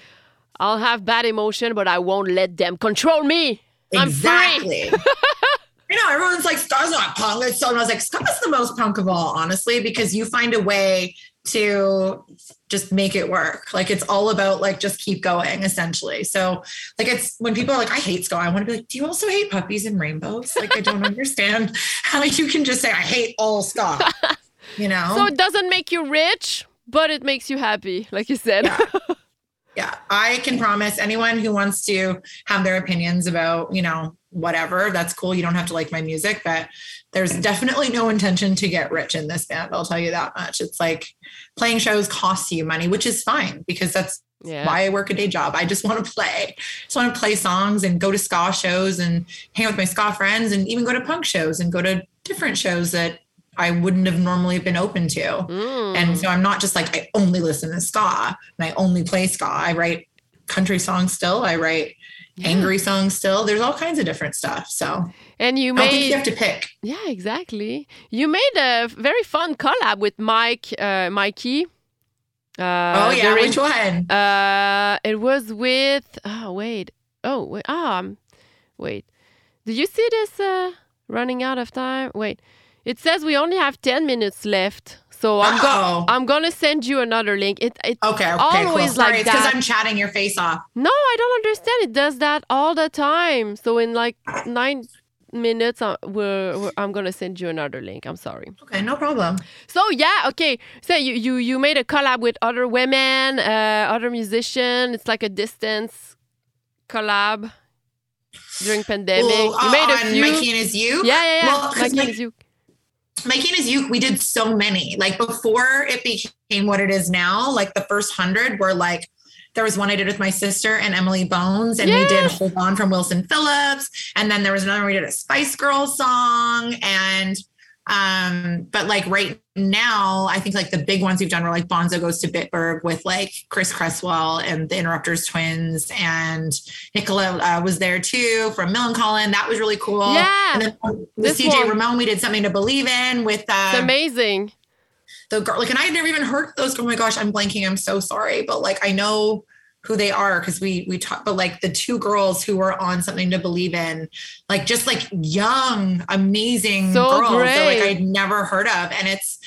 I'll have bad emotion, but I won't let them control me. Exactly. I know everyone's like, Ska's not punk. It's so, I was like, Ska's the most punk of all, honestly, because you find a way to just make it work. Like it's all about like just keep going, essentially. So like it's when people are like, I hate ska, I want to be like, do you also hate puppies and rainbows? Like I don't understand how you can just say I hate all ska. You know? So it doesn't make you rich, but it makes you happy, like you said. Yeah. yeah i can promise anyone who wants to have their opinions about you know whatever that's cool you don't have to like my music but there's definitely no intention to get rich in this band i'll tell you that much it's like playing shows costs you money which is fine because that's yeah. why i work a day job i just want to play I just want to play songs and go to ska shows and hang out with my ska friends and even go to punk shows and go to different shows that i wouldn't have normally been open to Mm. and so I'm not just like, I only listen to ska and I only play ska. I write country songs still. I write angry songs still. There's all kinds of different stuff. So And you I think you have to pick. Yeah, exactly. You made a very fun collab with Mike, uh, Mikey. Uh, oh yeah, during- which one? Uh, it was with. Oh wait. Oh wait. Um, wait. Do you see this? Uh, running out of time. Wait. It says we only have ten minutes left, so I'm going. I'm gonna send you another link. It. it Okay, okay, cool. always Sorry, like it's because. I'm chatting your face off. no, I don't understand. It does that all the time. So in like nine minutes, uh, we're, we're, I'm gonna send you another link. I'm sorry. Okay, no problem. So yeah, okay. So you you you made a collab with other women, uh, other musician It's like a distance collab during pandemic. Well, you made a few. Mikey and his uke. yeah, yeah, yeah. Well, Mikey my- and his Mikey and his uke, we did so many. Like before it became what it is now, like the first hundred were like there was one I did with my sister and Emily Bones, and we did Hold On from Wilson Phillips. And then there was another one we did a Spice Girls song. And um, but like right now, I think like the big ones we've done were like Bonzo Goes to Bitburg with like Chris Cresswell and the Interrupters twins, and Nicola uh, was there too from Millencolin. That was really cool. Yeah. And then with CJ one. Ramone, we did something to believe in with It's uh, amazing. the girl. Like, and I had never even heard those. Oh my gosh, I'm blanking. I'm so sorry, but like I know who they are because we we talk But like the two girls who were on something to believe in, like just like young, amazing So girls that like. I'd never heard of, and it's.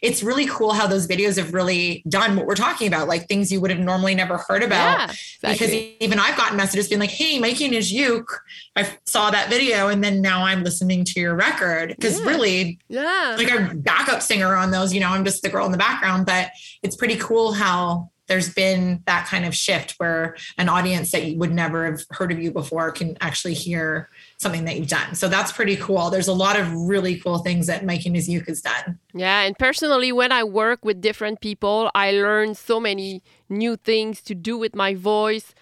It's really cool how those videos have really done what we're talking about, like things you would have normally never heard about Yeah, exactly. because even I've gotten messages being like, "Hey, Mikey and his uke, I saw that video, and then now I'm listening to your record." Because Yeah. really, yeah. like a backup singer on those, you know, I'm just the girl in the background. But it's pretty cool how there's been that kind of shift where an audience that you would never have heard of you before can actually hear something that you've done. So that's pretty cool. There's a lot of really cool things that Mikey and has done. Yeah, and personally, when I work with different people, I learn so many new things to do with my voice.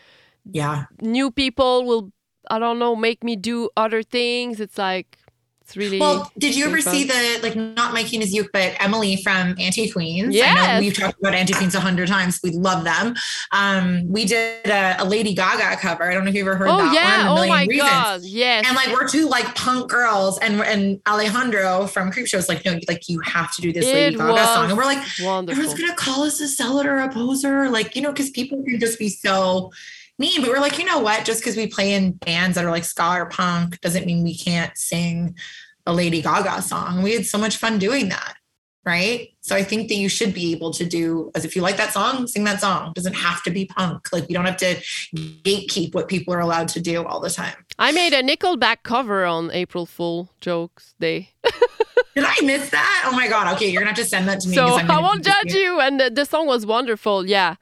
Yeah. New people will, I don't know, make me do other things. It's like, it's really. Well, did you ever really see the like not Mikey and his uke, but Emily from Anti Queens? Yeah, we've talked about Anti Queens a hundred times. We love them. Um, we did a, a Lady Gaga cover. I don't know if you ever heard oh, that yeah. one. A Oh, my Reasons. God. Yes. And like we're two like punk girls, and and Alejandro from Creep Show was like, no, like you have to do this Lady Gaga song, and we're like, Wonderful. everyone's gonna call us a sellout or a poser, like you know, because people can just be so mean. But we're like, you know what? Just because we play in bands that are like ska or punk doesn't mean we can't sing a Lady Gaga song. We had so much fun doing that, right? So I think that you should be able to do as if you like that song, sing that song. It doesn't have to be punk. Like you don't have to gatekeep what people are allowed to do all the time. I made a Nickelback cover on April Fool Jokes Day. Did I miss that? Oh my god! Okay, you're gonna have to send that to me. So I won't judge you. And the, the song was wonderful. Yeah.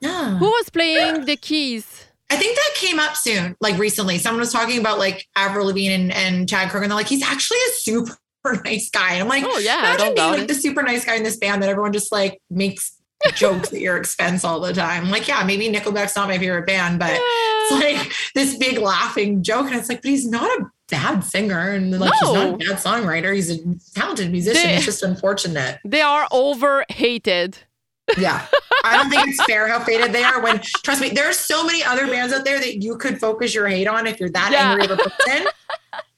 Yeah. Who was playing the keys? I think that came up soon, like recently. Someone was talking about like Avril Lavigne and, and Chad Kroeger, and they're like, he's actually a super nice guy. And I'm like, Oh, yeah. I imagine don't being like it. the super nice guy in this band that everyone just like makes jokes at your expense all the time. Like, yeah, maybe Nickelback's not my favorite band, but it's like this big laughing joke. And it's like, but he's not a bad singer and like he's not a bad songwriter. He's a talented musician. They- it's just unfortunate. They are over hated. Yeah. I don't think it's fair how faded they are when trust me, there are so many other bands out there that you could focus your hate on if you're that Yeah. angry of a person.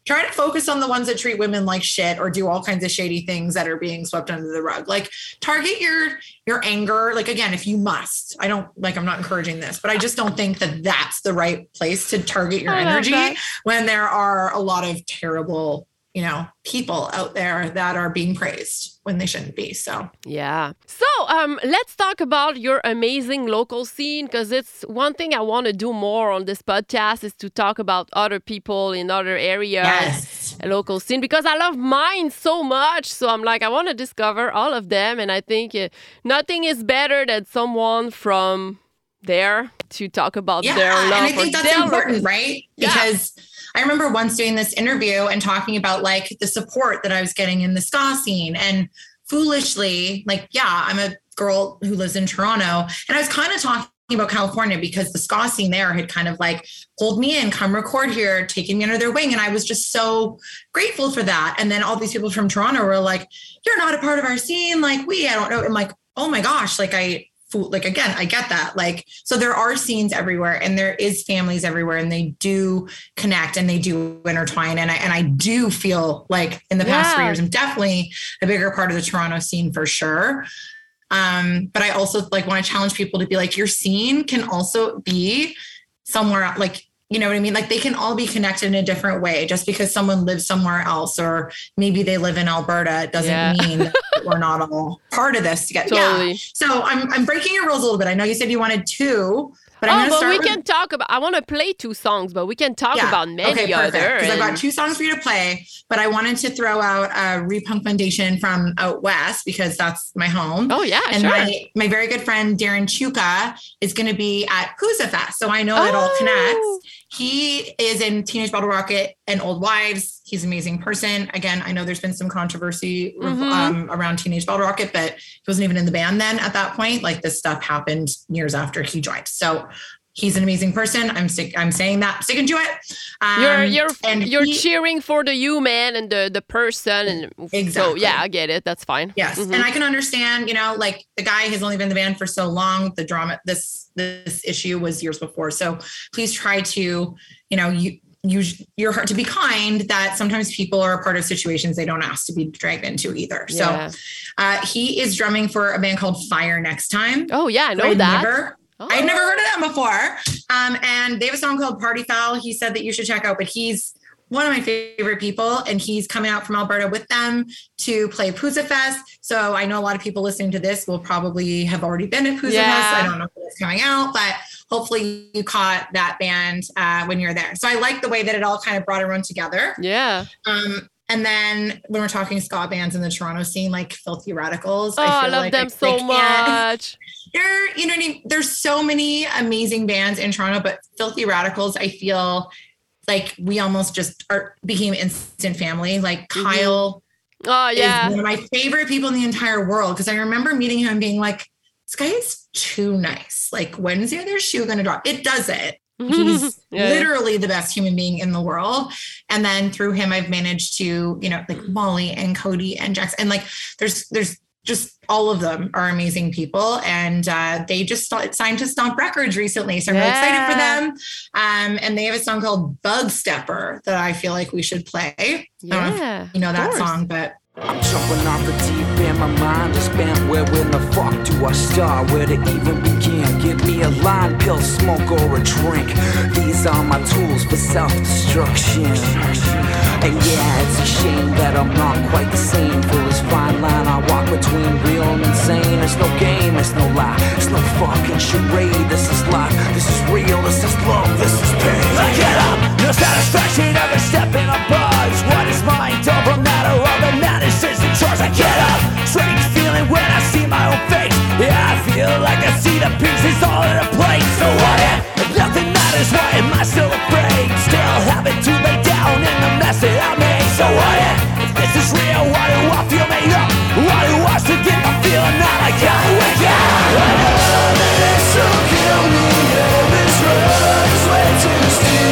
Try to focus on the ones that treat women like shit or do all kinds of shady things that are being swept under the rug. Like target your your anger. Like again, if you must. I don't like I'm not encouraging this, but I just don't think that that's the right place to target your energy when there are a lot of terrible, you know, people out there that are being praised when they shouldn't be. So Yeah. So um, let's talk about your amazing local scene because it's one thing I want to do more on this podcast is to talk about other people in other areas, yes. a local scene because I love mine so much. So I'm like, I want to discover all of them, and I think uh, nothing is better than someone from there to talk about yeah, their love and I think that's important, right? Yeah. I remember once doing this interview and talking about like the support that I was getting in the ska scene, and foolishly, like, yeah, I'm a girl who lives in Toronto, and I was kind of talking about California because the ska scene there had kind of like pulled me in, come record here, taking me under their wing, and I was just so grateful for that. And then all these people from Toronto were like, "You're not a part of our scene, like we, I don't know." I'm like, "Oh my gosh!" Like I fool like again i get that. Like so there are scenes everywhere and there is families everywhere and they do connect and they do intertwine. And i and i do feel like in the past three years i'm definitely a bigger part of the toronto scene for sure. Um but i also like want to challenge people to be like your scene can also be somewhere like you know what I mean? Like they can all be connected in a different way. Just because someone lives somewhere else, or maybe they live in Alberta, it doesn't Yeah. mean that we're not all part of this together. Yeah. Totally. So I'm I'm breaking your rules a little bit. I know you said you wanted two, but I'm oh, but we with can talk about. I want to play two songs, but we can talk Yeah. about many okay, other. perfect. Because I've got two songs for you to play, but I wanted to throw out a Repunk Foundation from out west because that's my home. oh yeah, and sure. my my very good friend Darren Chewka is going to be at Pouzza Fest, so I know it all Oh. connects. He is in Teenage Bottle Rocket and Old Wives. He's an amazing person. Again, I know there's been some controversy Mhm. um, around Teenage Bottle Rocket, but he wasn't even in the band then at that point. Like this stuff happened years after he joined. So he's an amazing person. I'm stick. I'm saying that, sticking to it. Um, you're you're and you're he- cheering for the human and the the person and so Exactly. yeah I get it that's fine Yes, Mhm. and I can understand. You know, like the guy has only been in the band for so long. The drama, this this issue was years before. So please try to, you know, you use your heart to be kind. That sometimes people are a part of situations they don't ask to be dragged into either. yeah. So uh, he is drumming for a band called Fire Next Time. oh yeah I know that Never, oh. I'd never heard of them before. Um, and they have a song called Party Foul. He said that you should check out, but he's one of my favorite people, and he's coming out from Alberta with them to play Pouzza Fest. So I know a lot of people listening to this will probably have already been at Pouzza Yeah. Fest. I don't know if it's coming out, but hopefully you caught that band uh, when you're there. So I like the way that it all kind of brought everyone together. yeah Um, and then when we're talking ska bands in the Toronto scene, like Filthy Radicals, oh I, feel love like them I- so much there, you know, what I mean? there's so many amazing bands in Toronto, but Filthy Radicals, I feel like we almost just are became instant family. Like Mhm. Kyle oh yeah is one of my favorite people in the entire world because I remember meeting him and being like, "This guy is too nice. Like, when's the other shoe gonna drop?" It does it. He's Yeah. literally the best human being in the world. And then through him, I've managed to, you know, like Molly and Cody and Jax, and like there's there's just all of them are amazing people, and uh, they just st- signed to Stomp Records recently, so I'm really excited for them. Um, and they have a song called Bug Stepper that I feel like we should play. I don't know if yeah you know that song, but I'm jumping off the deep end, my mind is bent. Where in the fuck do I start? Where to even begin? Give me a line, pill, smoke, or a drink. These are my tools for self destruction. And yeah, it's a shame that I'm not quite the same. For this fine line, I walk between real and insane. There's no game, there's no lie, there's no fucking charade. This is life, this is real, this is love, this is pain. I get up, no satisfaction, every step in a buzz. What is mine? Don't matter, all that matters is the choice. I get up, strange feeling when I see my own face. Yeah, I feel like I see the pieces all in a place. So what if nothing matters? Why am I still afraid? Still having to lay down in the mess that I made. So what if, if this is real? Why do I feel made up? Why do I still get my feeling that I gotta wake? I know that it's so kill me. Yeah, this is way too.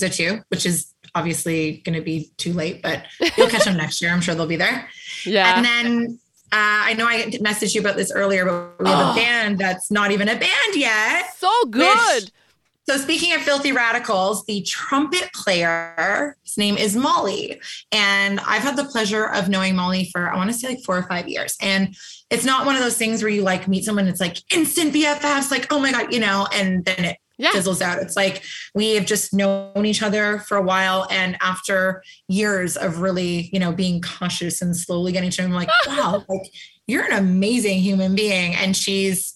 To be at Pouzza which is obviously going to be too late, but you'll catch them next year. I'm sure they'll be there. Yeah. And then uh, I know I messaged you about this earlier, but we have a band that's not even a band yet. so good. Which- So speaking of filthy radicals, the trumpet player, his name is Molly. And I've had the pleasure of knowing Molly for I want to say like four or five years. And it's not one of those things where you like meet someone, it's like instant BFFs, like, oh my God, you know, and then it Yeah. fizzles out. It's like we have just known each other for a while. And after years of really, you know, being cautious and slowly getting to know, I'm like, wow, like you're an amazing human being. And she's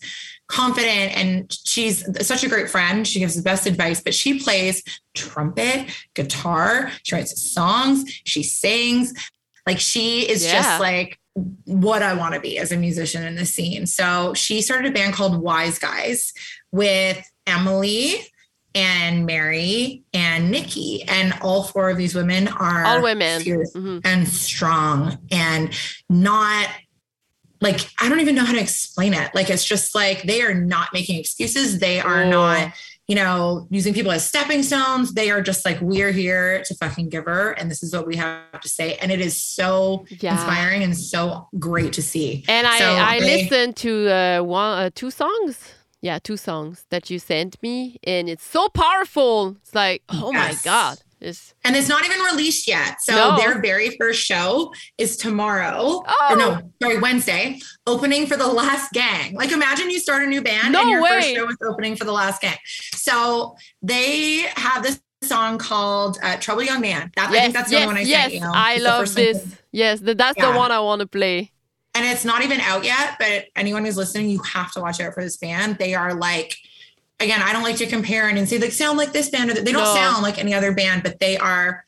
confident and she's such a great friend. She gives the best advice, but she plays trumpet, guitar, she writes songs, she sings. Like she is Yeah. just like what I want to be as a musician in the scene. So she started a band called Wise Guise with Emily and Mary and Nikki. And all four of these women are All women. Mhm. and strong and not like I don't even know how to explain it. Like it's just like they are not making excuses. They are Oh. not, you know, using people as stepping stones. They are just like we're here to fucking give her and this is what we have to say and it is so Yeah. inspiring and so great to see. And I, I they- listened to uh, one, uh, two songs. Yeah, two songs that you sent me, and it's so powerful. It's like, oh my god, it's And it's not even released yet. So No. their very first show is tomorrow. Oh. Or no, sorry, Wednesday, opening for the last gang. Like imagine you start a new band No and your way. first show is opening for the last gang. So they have this song called uh, Trouble Young Man. That, I think that's the yes, only one I yes. sent you. know? I love this. Yes, th- that's the one I want to play. And it's not even out yet, but anyone who's listening, you have to watch out for this band. They are like, again, I don't like to compare and say like sound like this band or they don't No. sound like any other band, but they are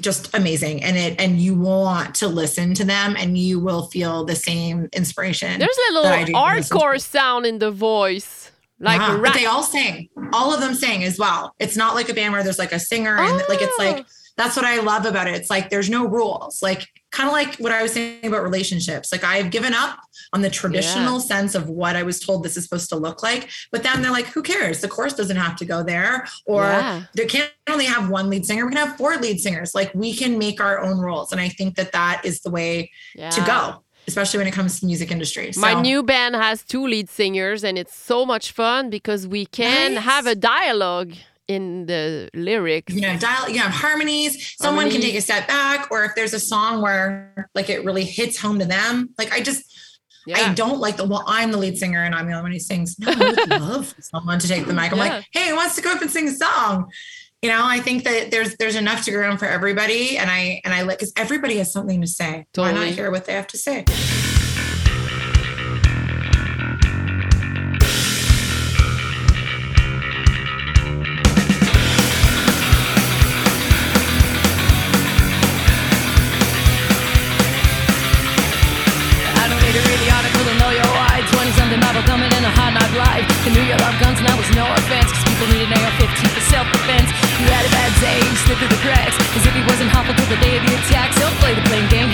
just amazing. And it and you want to listen to them and you will feel the same inspiration. There's a little do when I listen to hardcore sound in the voice, like Yeah, but they all sing. All of them sing as well. It's not like a band where there's like a singer and like it's Oh. like ah. that's what I love about it. It's like there's no rules. Like kind of like what I was saying about relationships. Like I've given up on the traditional sense of what I was told this is supposed to look like. But then they're like, who cares? The course doesn't have to go there. Or Yeah. there can't only have one lead singer. We can have four lead singers. Like we can make our own rules. And I think that that is the way yeah. to go, especially when it comes to music industry. My new band has two lead singers, and it's so much fun because we can Nice. have a dialogue in the lyrics. you know, dial, you have harmonies. Someone can take a step back, or if there's a song where like it really hits home to them. Like I just, I don't like the well, I'm the lead singer and I'm the only one who sings. No, I would love someone to take the mic. I'm Yeah. like, hey, who wants to go up and sing a song? You know, I think that there's there's enough to go around for everybody, and I and I like because everybody has something to say. Why Totally. not hear what they have to say? Slipped through the cracks. As if he wasn't harmful till the day of the attack. So play the blame game,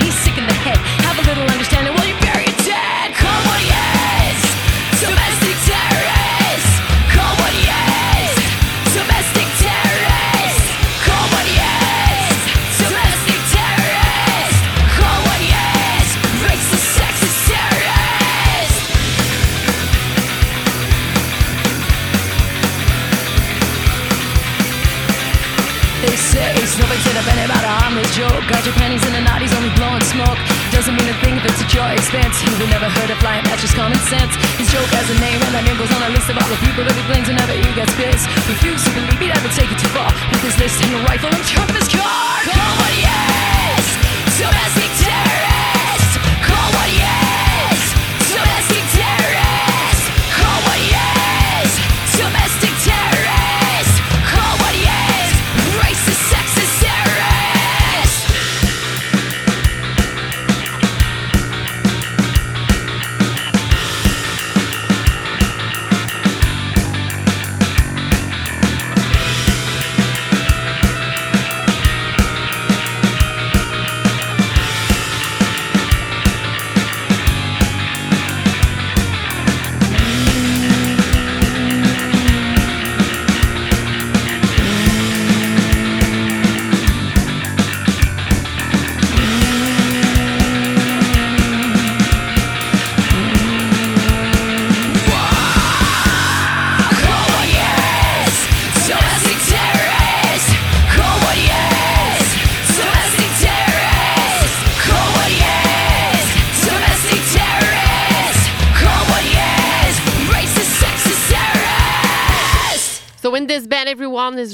A thing if it's at your expense. You never heard of flying, that's just common sense. His joke has a name, and that name goes on a list of all the people that he blames whenever he gets pissed. Refuse to believe he'd ever take it too far. With his list and a rifle trunk of his car. Call what he! Domestic terrorist!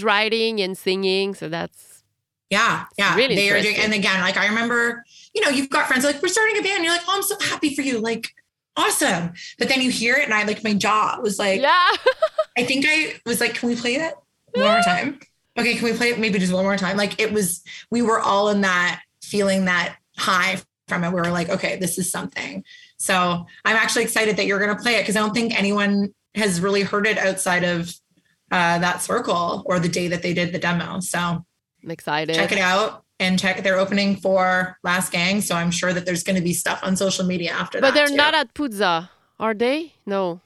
Writing and singing. So that's Yeah, yeah. really they are doing, and again, like I remember, you know, you've got friends like we're starting a band. You're like, oh, I'm so happy for you, like awesome. But then you hear it, and I like my jaw was like, yeah. I think I was like, can we play it one more time? Okay, can we play it maybe just one more time? Like it was, we were all in that feeling that high from it. We were like, okay, this is something. So I'm actually excited that you're going to play it because I don't think anyone has really heard it outside of uh, that circle or the day that they did the demo. So I'm excited. check it out and check. They're opening for Last Gang, so I'm sure that there's going to be stuff on social media after But that. they're too. not at Pouzza, are they? No.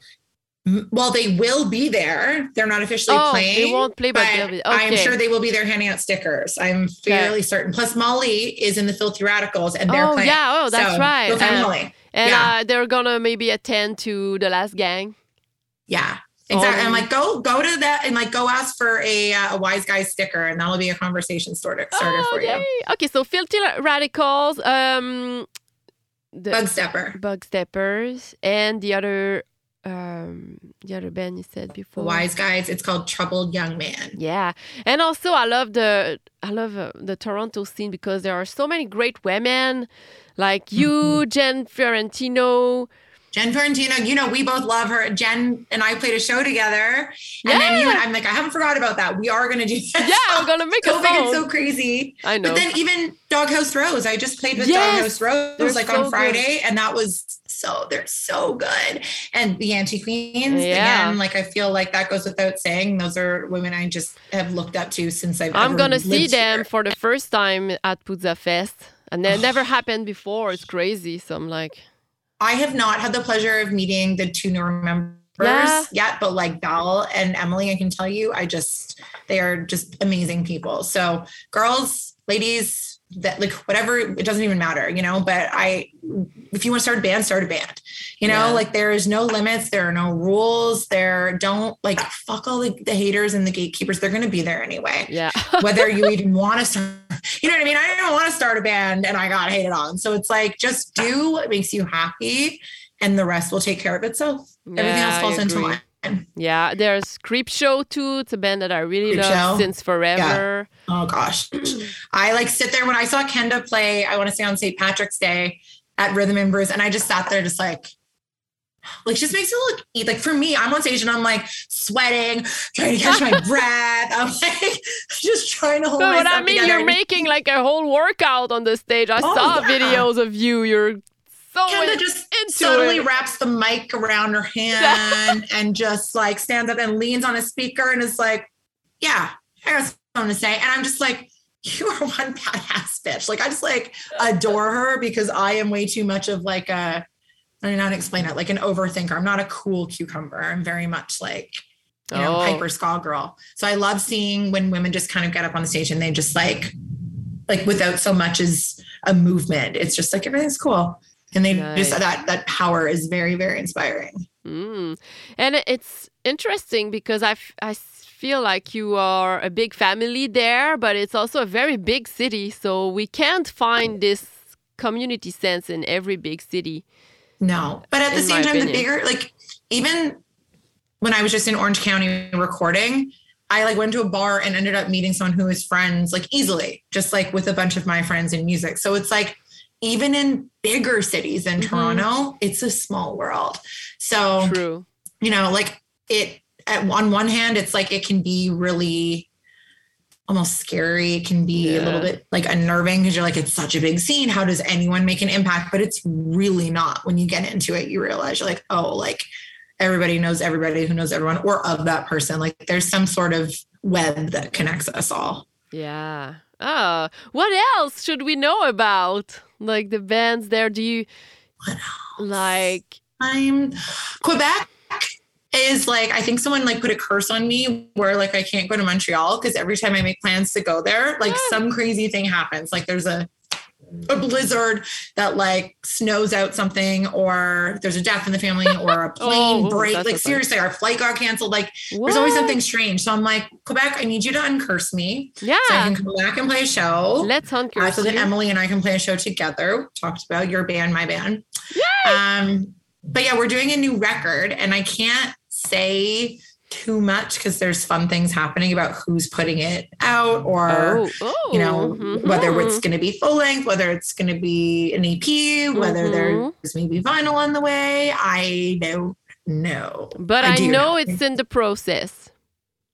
Well, they will be there. They're not officially Oh, playing. they won't play, but they'll be- I'm sure they will be there handing out stickers. I'm fairly certain. Plus, Molly is in the Filthy Radicals, and they're Oh, playing. yeah. Oh, that's So, right. Go find Uh, Molly. And Yeah. uh, they're gonna maybe attend to the last gang. Yeah, exactly. Oh. I'm like, go go to that and like go ask for a uh, a wise guy sticker, and that'll be a conversation starter starter oh, for yay. you. Okay, so filthy radicals, um, the Bug stepper, bug steppers, and the other, um, the other band you said before. Wise Guise. It's called Troubled Young Man. Yeah, and also I love the I love uh, the Toronto scene because there are so many great women, like Mm-hmm. you, Jen Fiorentino. Jen Ferrantino, you know, we both love her. Jen and I played a show together. And then you and I'm like, I haven't forgot about that. We are going to do this. Yeah, I'm gonna make a Don't it's so crazy. I know. But then even Doghouse Rose, I just played with Yes, Doghouse Rose they're like so on Friday, and that was so they're so good. And the Anti Queens, Yeah. again, like I feel like that goes without saying. Those are women I just have looked up to since I've. I'm gonna see them here. for the first time at Pouzza Fest, and that never happened before. It's crazy. So I'm like, I have not had the pleasure of meeting the two newer members Yeah. yet, but like Val and Emily, I can tell you, I just they are just amazing people. So girls, ladies, that like whatever, it doesn't even matter, you know. But I if you want to start a band, start a band. You know, Yeah. like there is no limits, there are no rules. There don't like fuck all the, the haters and the gatekeepers. They're gonna be there anyway yeah, whether you even want to start, you know what I mean? I didn't want to start a band and I got hated on. So it's like, just do what makes you happy and the rest will take care of itself. Everything else falls into line. Yeah. There's Creep Show too. It's a band that I really Creep love since forever. Oh gosh. I like sit there when I saw Kenda play, I want to say on St. Patrick's Day at Rhythm and Brews. And I just sat there just like, like just makes it look like for me, I'm on stage and I'm like sweating, trying to catch my breath. I'm like just trying to hold But what I mean, together. you're making like a whole workout on the stage. I Oh, saw yeah. videos of you. You're in- just subtly it. wraps the mic around her hand and just like stands up and leans on a speaker and is like, Yeah, I got something to say. And I'm just like, You are one badass bitch. Like, I just like adore her because I am way too much of like a, I don't know how to explain it, like an overthinker. I'm not a cool cucumber. I'm very much like, you know, Oh. hyper skull girl. So I love seeing when women just kind of get up on the stage and they just like, like without so much as a movement. It's just like everything's cool. And they just that that power is very, very inspiring. Mm. And it's interesting because i i feel like you are a big family there, but it's also a very big city. So we can't find this community sense in every big city. No. But at the same time, the bigger, like even when I was just in Orange County recording, I like went to a bar and ended up meeting someone who was friends like easily, just like with a bunch of my friends in music. So it's like even in bigger cities than Mhm. Toronto, it's a small world. So True. you know, like it at on one hand, it's like it can be really almost scary. It can be a little bit like unnerving because you're like, it's such a big scene. How does anyone make an impact? But it's really not. When you get into it, you realize you're like, oh, like everybody knows everybody who knows everyone or of that person. Like there's some sort of web that connects us all. Yeah. Oh, what else should we know about? Like the bands there? Do you What like? I'm Quebec is like I think someone like put a curse on me where like I can't go to Montreal because every time I make plans to go there, like Ah. some crazy thing happens. Like there's a a blizzard that like snows out something or there's a death in the family or a plane Oh, break. that's Like seriously, our flight got canceled. Like there's always something strange. So I'm like, Quebec, I need you to uncurse me Yeah. so I can come back and play a show. Let's hunt Uh, so that. Emily and I can play a show together. Talked about your band, my band. Um, but yeah, we're doing a new record, and I can't say too much because there's fun things happening about who's putting it out or oh, oh, you know mhm. whether it's going to be full length whether it's going to be an ep whether Mhm. there's maybe vinyl on the way i don't know But I, do know it's in the process.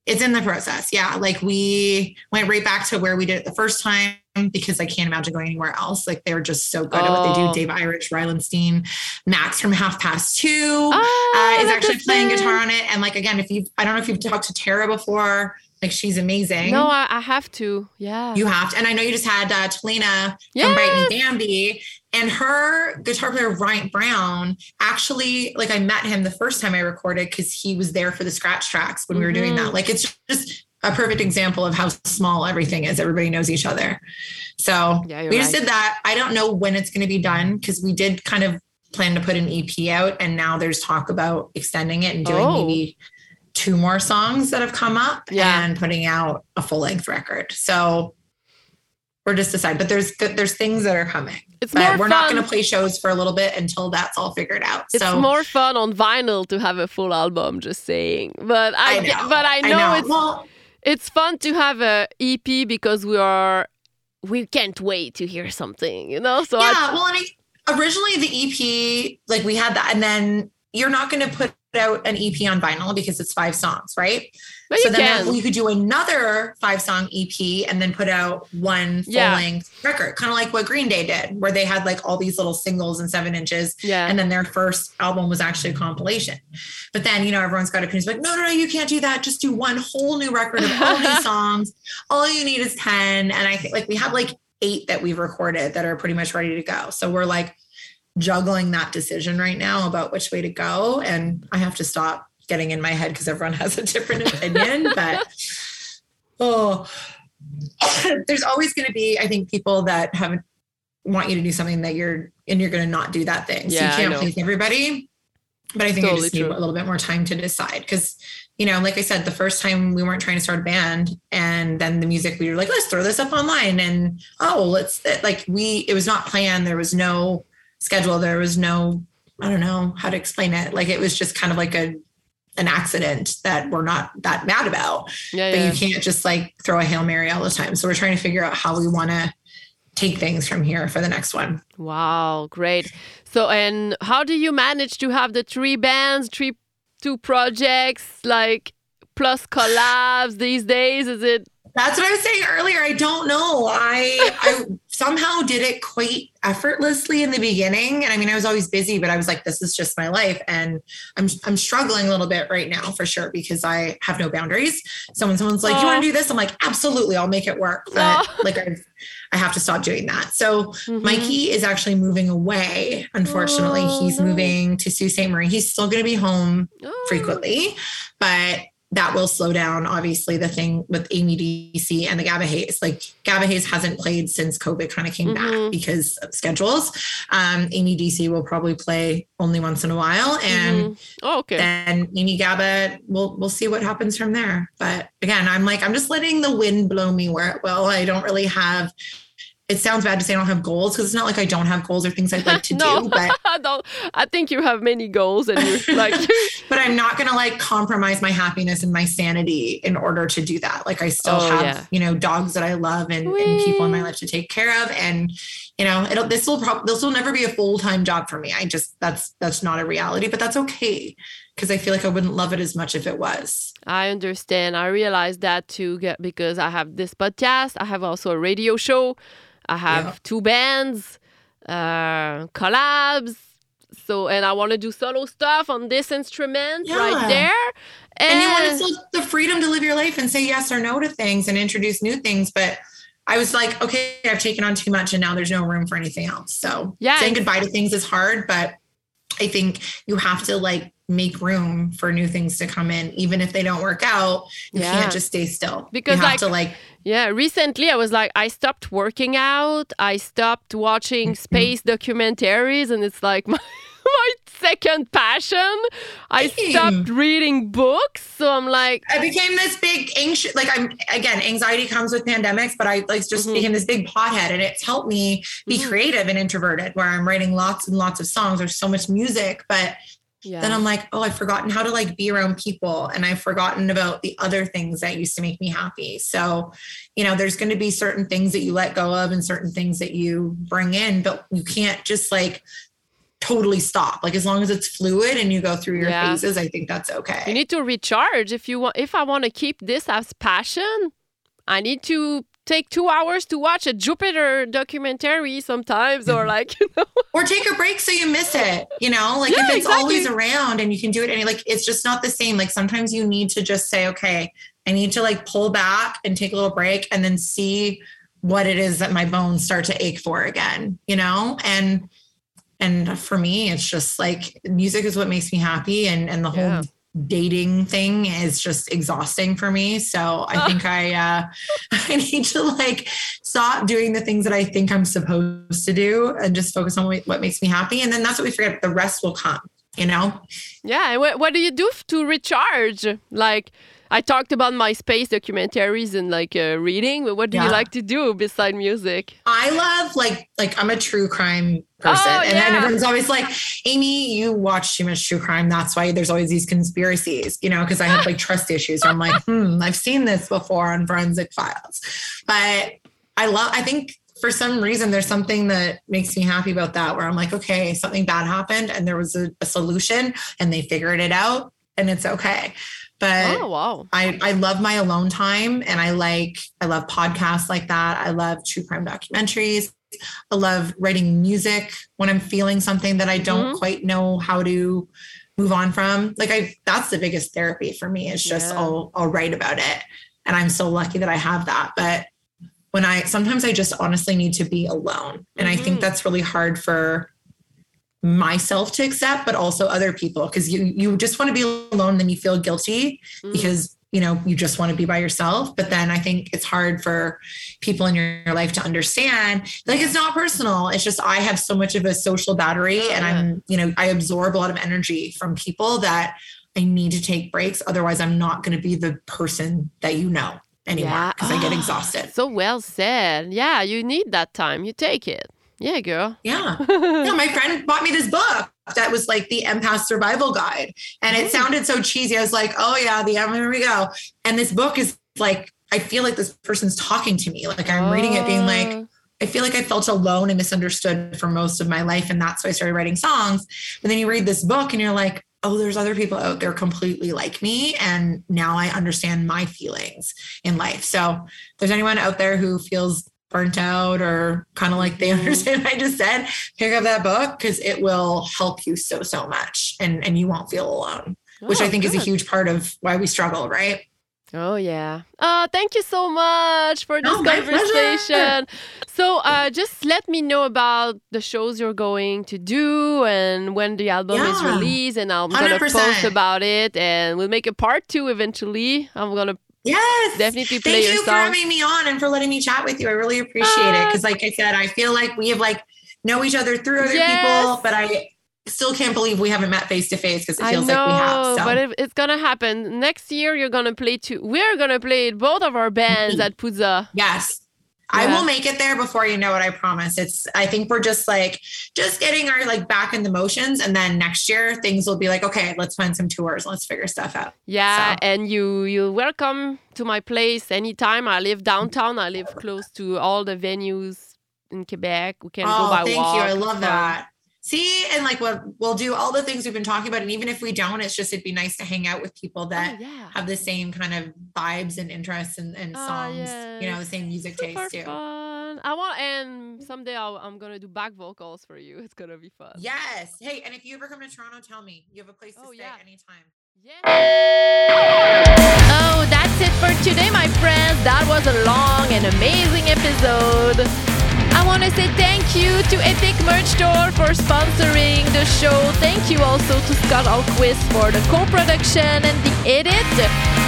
It's in the process yeah like we went right back to where we did it the first time because i can't imagine going anywhere else like they're just so good at what they do Oh. dave irish rylandstein max from half past two Ah, uh, is actually playing thing. guitar on it and like again if you i don't know if you've talked to tara before like she's amazing No, I, I have to. Yeah. you have to. And I know you just had uh, Talina Yes. from Bite Me Bambi, and her guitar player Ryan Brown. Actually, like I met him the first time I recorded because he was there for the scratch tracks when we were doing Mhm. that. Like it's just a perfect example of how small everything is. Everybody knows each other. So Yeah, we just did that. I don't know when it's going to be done because we did kind of plan to put an EP out, and now there's talk about extending it and doing Oh. maybe two more songs that have come up Yeah. and putting out a full length record. So we're just deciding, but there's there's things that are coming. It's But more we're not going to play shows for a little bit until that's all figured out. It's so more fun on vinyl to have a full album. Just saying, but I, I know, but I know, it's well, it's fun to have a EP because we are we can't wait to hear something, you know. So I- yeah. Well, and I, originally the EP, like we had that, and then you're not going to put out an EP on vinyl because it's five songs, right? but so you then can. you could do another five song EP and then put out one full Yeah. length record, kind of like what Green Day did, where they had like all these little singles and seven inches. yeah. And then their first album was actually a compilation. But then, you know, everyone's got opinions like, no, no, no, you can't do that. Just do one whole new record of all these songs. All you need is 10. And I think like we have like eight that we've recorded that are pretty much ready to go. So we're like juggling that decision right now about which way to go. And I have to stop getting in my head because everyone has a different opinion. but oh, there's always going to be, I think, people that haven't want you to do something that you're and you're going to not do that thing. So Yeah, you can't please everybody. But I think Totally I just need true. a little bit more time to decide because, you know, like I said, the first time we weren't trying to start a band, and then the music we were like, let's throw this up online, and oh, let's like we it was not planned. There was no schedule. There was no I don't know how to explain it. Like it was just kind of like a an accident that we're not that mad about yeah, but yeah. you can't just like throw a hail mary all the time. So we're trying to figure out how we want to take things from here for the next one. Wow, great. So, and how do you manage to have the three bands, three, two projects, like plus collabs these days? Is it? That's what I was saying earlier. I don't know. I I somehow did it quite effortlessly in the beginning. And I mean, I was always busy, but I was like, this is just my life. And I'm I'm struggling a little bit right now for sure because I have no boundaries. So when someone's like, You want to do this? I'm like, absolutely, I'll make it work. But like I've I have to stop doing that. So Mhm. Mikey is actually moving away. Unfortunately, he's Oh. moving to Sault Ste. Marie. He's still going to be home Oh. frequently, but that will slow down. Obviously, the thing with AMYDC and the Gaba Hayes, like Gaba Hayes hasn't played since COVID kind of came Mhm. back because of schedules. Um, AMYDC will probably play only once in a while, and Mhm. Oh, okay. then Amy Gabba, we'll we'll see what happens from there. But again, I'm like I'm just letting the wind blow me where it will. I don't really have. It sounds bad to say I don't have goals because it's not like I don't have goals or things I'd like to no, do, but I. I think you have many goals, and you're like, but I'm not going to like compromise my happiness and my sanity in order to do that. Like I still Oh, have, yeah. you know, dogs that I love and, and people in my life to take care of. And, you know, it'll, this will probably, this will never be a full-time job for me. I just, that's, that's not a reality, but that's okay. Cause I feel like I wouldn't love it as much if it was. I understand. I realize that too because I have this podcast. I have also a radio show. I have Yeah. two bands, uh, collabs. So, and I want to do solo stuff on this instrument right there. And, And you want still the freedom to live your life and say yes or no to things and introduce new things. But I was like, okay, I've taken on too much and now there's no room for anything else. So Yeah, saying goodbye to things is hard, but I think you have to like make room for new things to come in, even if they don't work out. You Yeah. can't just stay still. Because, you have like- to like yeah, recently I was like, I stopped working out. I stopped watching Mm-hmm. space documentaries, and it's like my, my second passion. I stopped reading books. So I'm like, I became this big anxious, like I'm again, anxiety comes with pandemics, but I like just Mhm. became this big pothead and it's helped me be Mhm. creative and introverted where I'm writing lots and lots of songs. There's so much music, but Yeah. then I'm like, oh, I've forgotten how to like be around people and I've forgotten about the other things that used to make me happy. So, you know, there's going to be certain things that you let go of and certain things that you bring in, but you can't just like totally stop. Like as long as it's fluid and you go through your Yeah. phases, I think that's okay. You need to recharge if you want. If I want to keep this as passion, I need to take two hours to watch a Jupiter documentary sometimes, or mm-hmm. like you know. or take a break so you miss it you know like Yeah, if it's exactly. always around and you can do it and like it's just not the same like sometimes you need to just say okay i need to like pull back and take a little break and then see what it is that my bones start to ache for again you know and and for me it's just like music is what makes me happy and and the whole Yeah. Dating thing is just exhausting for me. So i think i uh i need to like stop doing the things that i think i'm supposed to do and just focus on what, what makes me happy. And then that's what we forget the rest will come you know? Yeah, what, what do you do to recharge? Like, I talked about my space documentaries and like uh, reading, but what do you like to do beside music? I love like like I'm a true crime person, Oh, and, yeah. everyone's always like, "Amy, you watch too much true crime. That's why there's always these conspiracies." You know, because I have like trust issues. I'm like, hmm, I've seen this before on Forensic Files, but I love. I think for some reason there's something that makes me happy about that, where I'm like, okay, something bad happened, and there was a, a solution, and they figured it out, and it's okay. But oh wow! I, I love my alone time and I like I love podcasts like that. I love true crime documentaries. I love writing music when I'm feeling something that I don't Mhm. quite know how to move on from. Like I that's the biggest therapy for me It's just Yeah. I'll I'll write about it. And I'm so lucky that I have that. But when I sometimes I just honestly need to be alone. And I think Mhm. that's really hard for myself to accept, but also other people because you you just want to be alone, then you feel guilty Mm. because you know you just want to be by yourself but then i think it's hard for people in your, your life to understand like it's not personal it's just i have so much of a social battery Oh, and i'm you know i absorb a lot of energy from people that i need to take breaks otherwise i'm not going to be the person that you know anymore because i get exhausted So well said. Yeah, you need that time. You take it. Yeah, girl. yeah yeah, my friend bought me this book that was like the empath survival guide. And it Oh. sounded so cheesy. I was like, oh yeah, the here we go. And this book is like, I feel like this person's talking to me. Like I'm reading it being like, Oh. I feel like I felt alone and misunderstood for most of my life. And that's why I started writing songs. But then you read this book and you're like, oh, there's other people out there completely like me. And now I understand my feelings in life. So if there's anyone out there who feels burnt out or kind of like they Mhm. understand what I just said, pick up that book because it will help you so, so much. And, and you won't feel alone, which Oh, I think is a huge part of why we struggle, right? Oh yeah. Oh, thank you so much for this Oh, conversation. So, uh, just let me know about the shows you're going to do and when the album is released, and I'm gonna post about it, and we'll make a part two eventually. I'm gonna Yes. definitely play Thank your you for having me on and for letting me chat with you. I really appreciate it. Ah. Because, like I said, I feel like we have like know each other through other Yes. people, but I still can't believe we haven't met face to face because it feels know, like we have. So. but it, it's gonna happen next year. You're gonna play two. We're gonna play both of our bands at Pouzza. yes. I will make it there before you know it. I promise. It's. I think we're just like just getting our like back in the motions, and then next year things will be like, okay, let's find some tours, let's figure stuff out. Yeah, So- and you you're welcome to my place anytime. I live downtown. I live close to all the venues in Quebec. We can go oh, by thank walk. you. I love that. See, and like what we'll do all the things we've been talking about, and even if we don't, it's just it'd be nice to hang out with people that Oh, yeah. have the same kind of vibes and interests and, and Ah, songs, you know, the same music Super taste too. fun. I want, and someday I'll, I'm gonna do back vocals for you. It's gonna be fun. Yes. Hey, and if you ever come to Toronto, tell me. You have a place to Oh, stay yeah. anytime. Yeah. Oh, that's it for today, my friends. That was a long and amazing episode. I want to say thank you to Epic Merch Store for sponsoring the show. Thank you also to Scott Alquist for the co-production and the edit.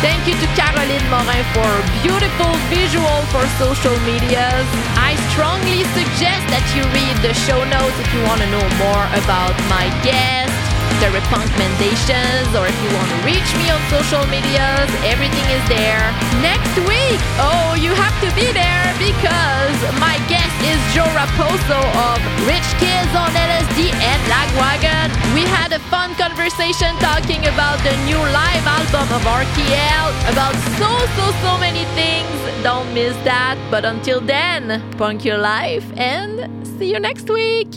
Thank you to Caroline Morin for beautiful visual for social medias. I strongly suggest that you read the show notes if you want to know more about my guest the recommendations or if you want to reach me on social medias, everything is there. Next week, oh, you have to be there because my guest is Joe Raposo of Rich Kids on LSD and Lagwagon. We had a fun conversation talking about the new live album of RKL, about so, so, so many things. Don't miss that. But until then, punk your life and see you next week.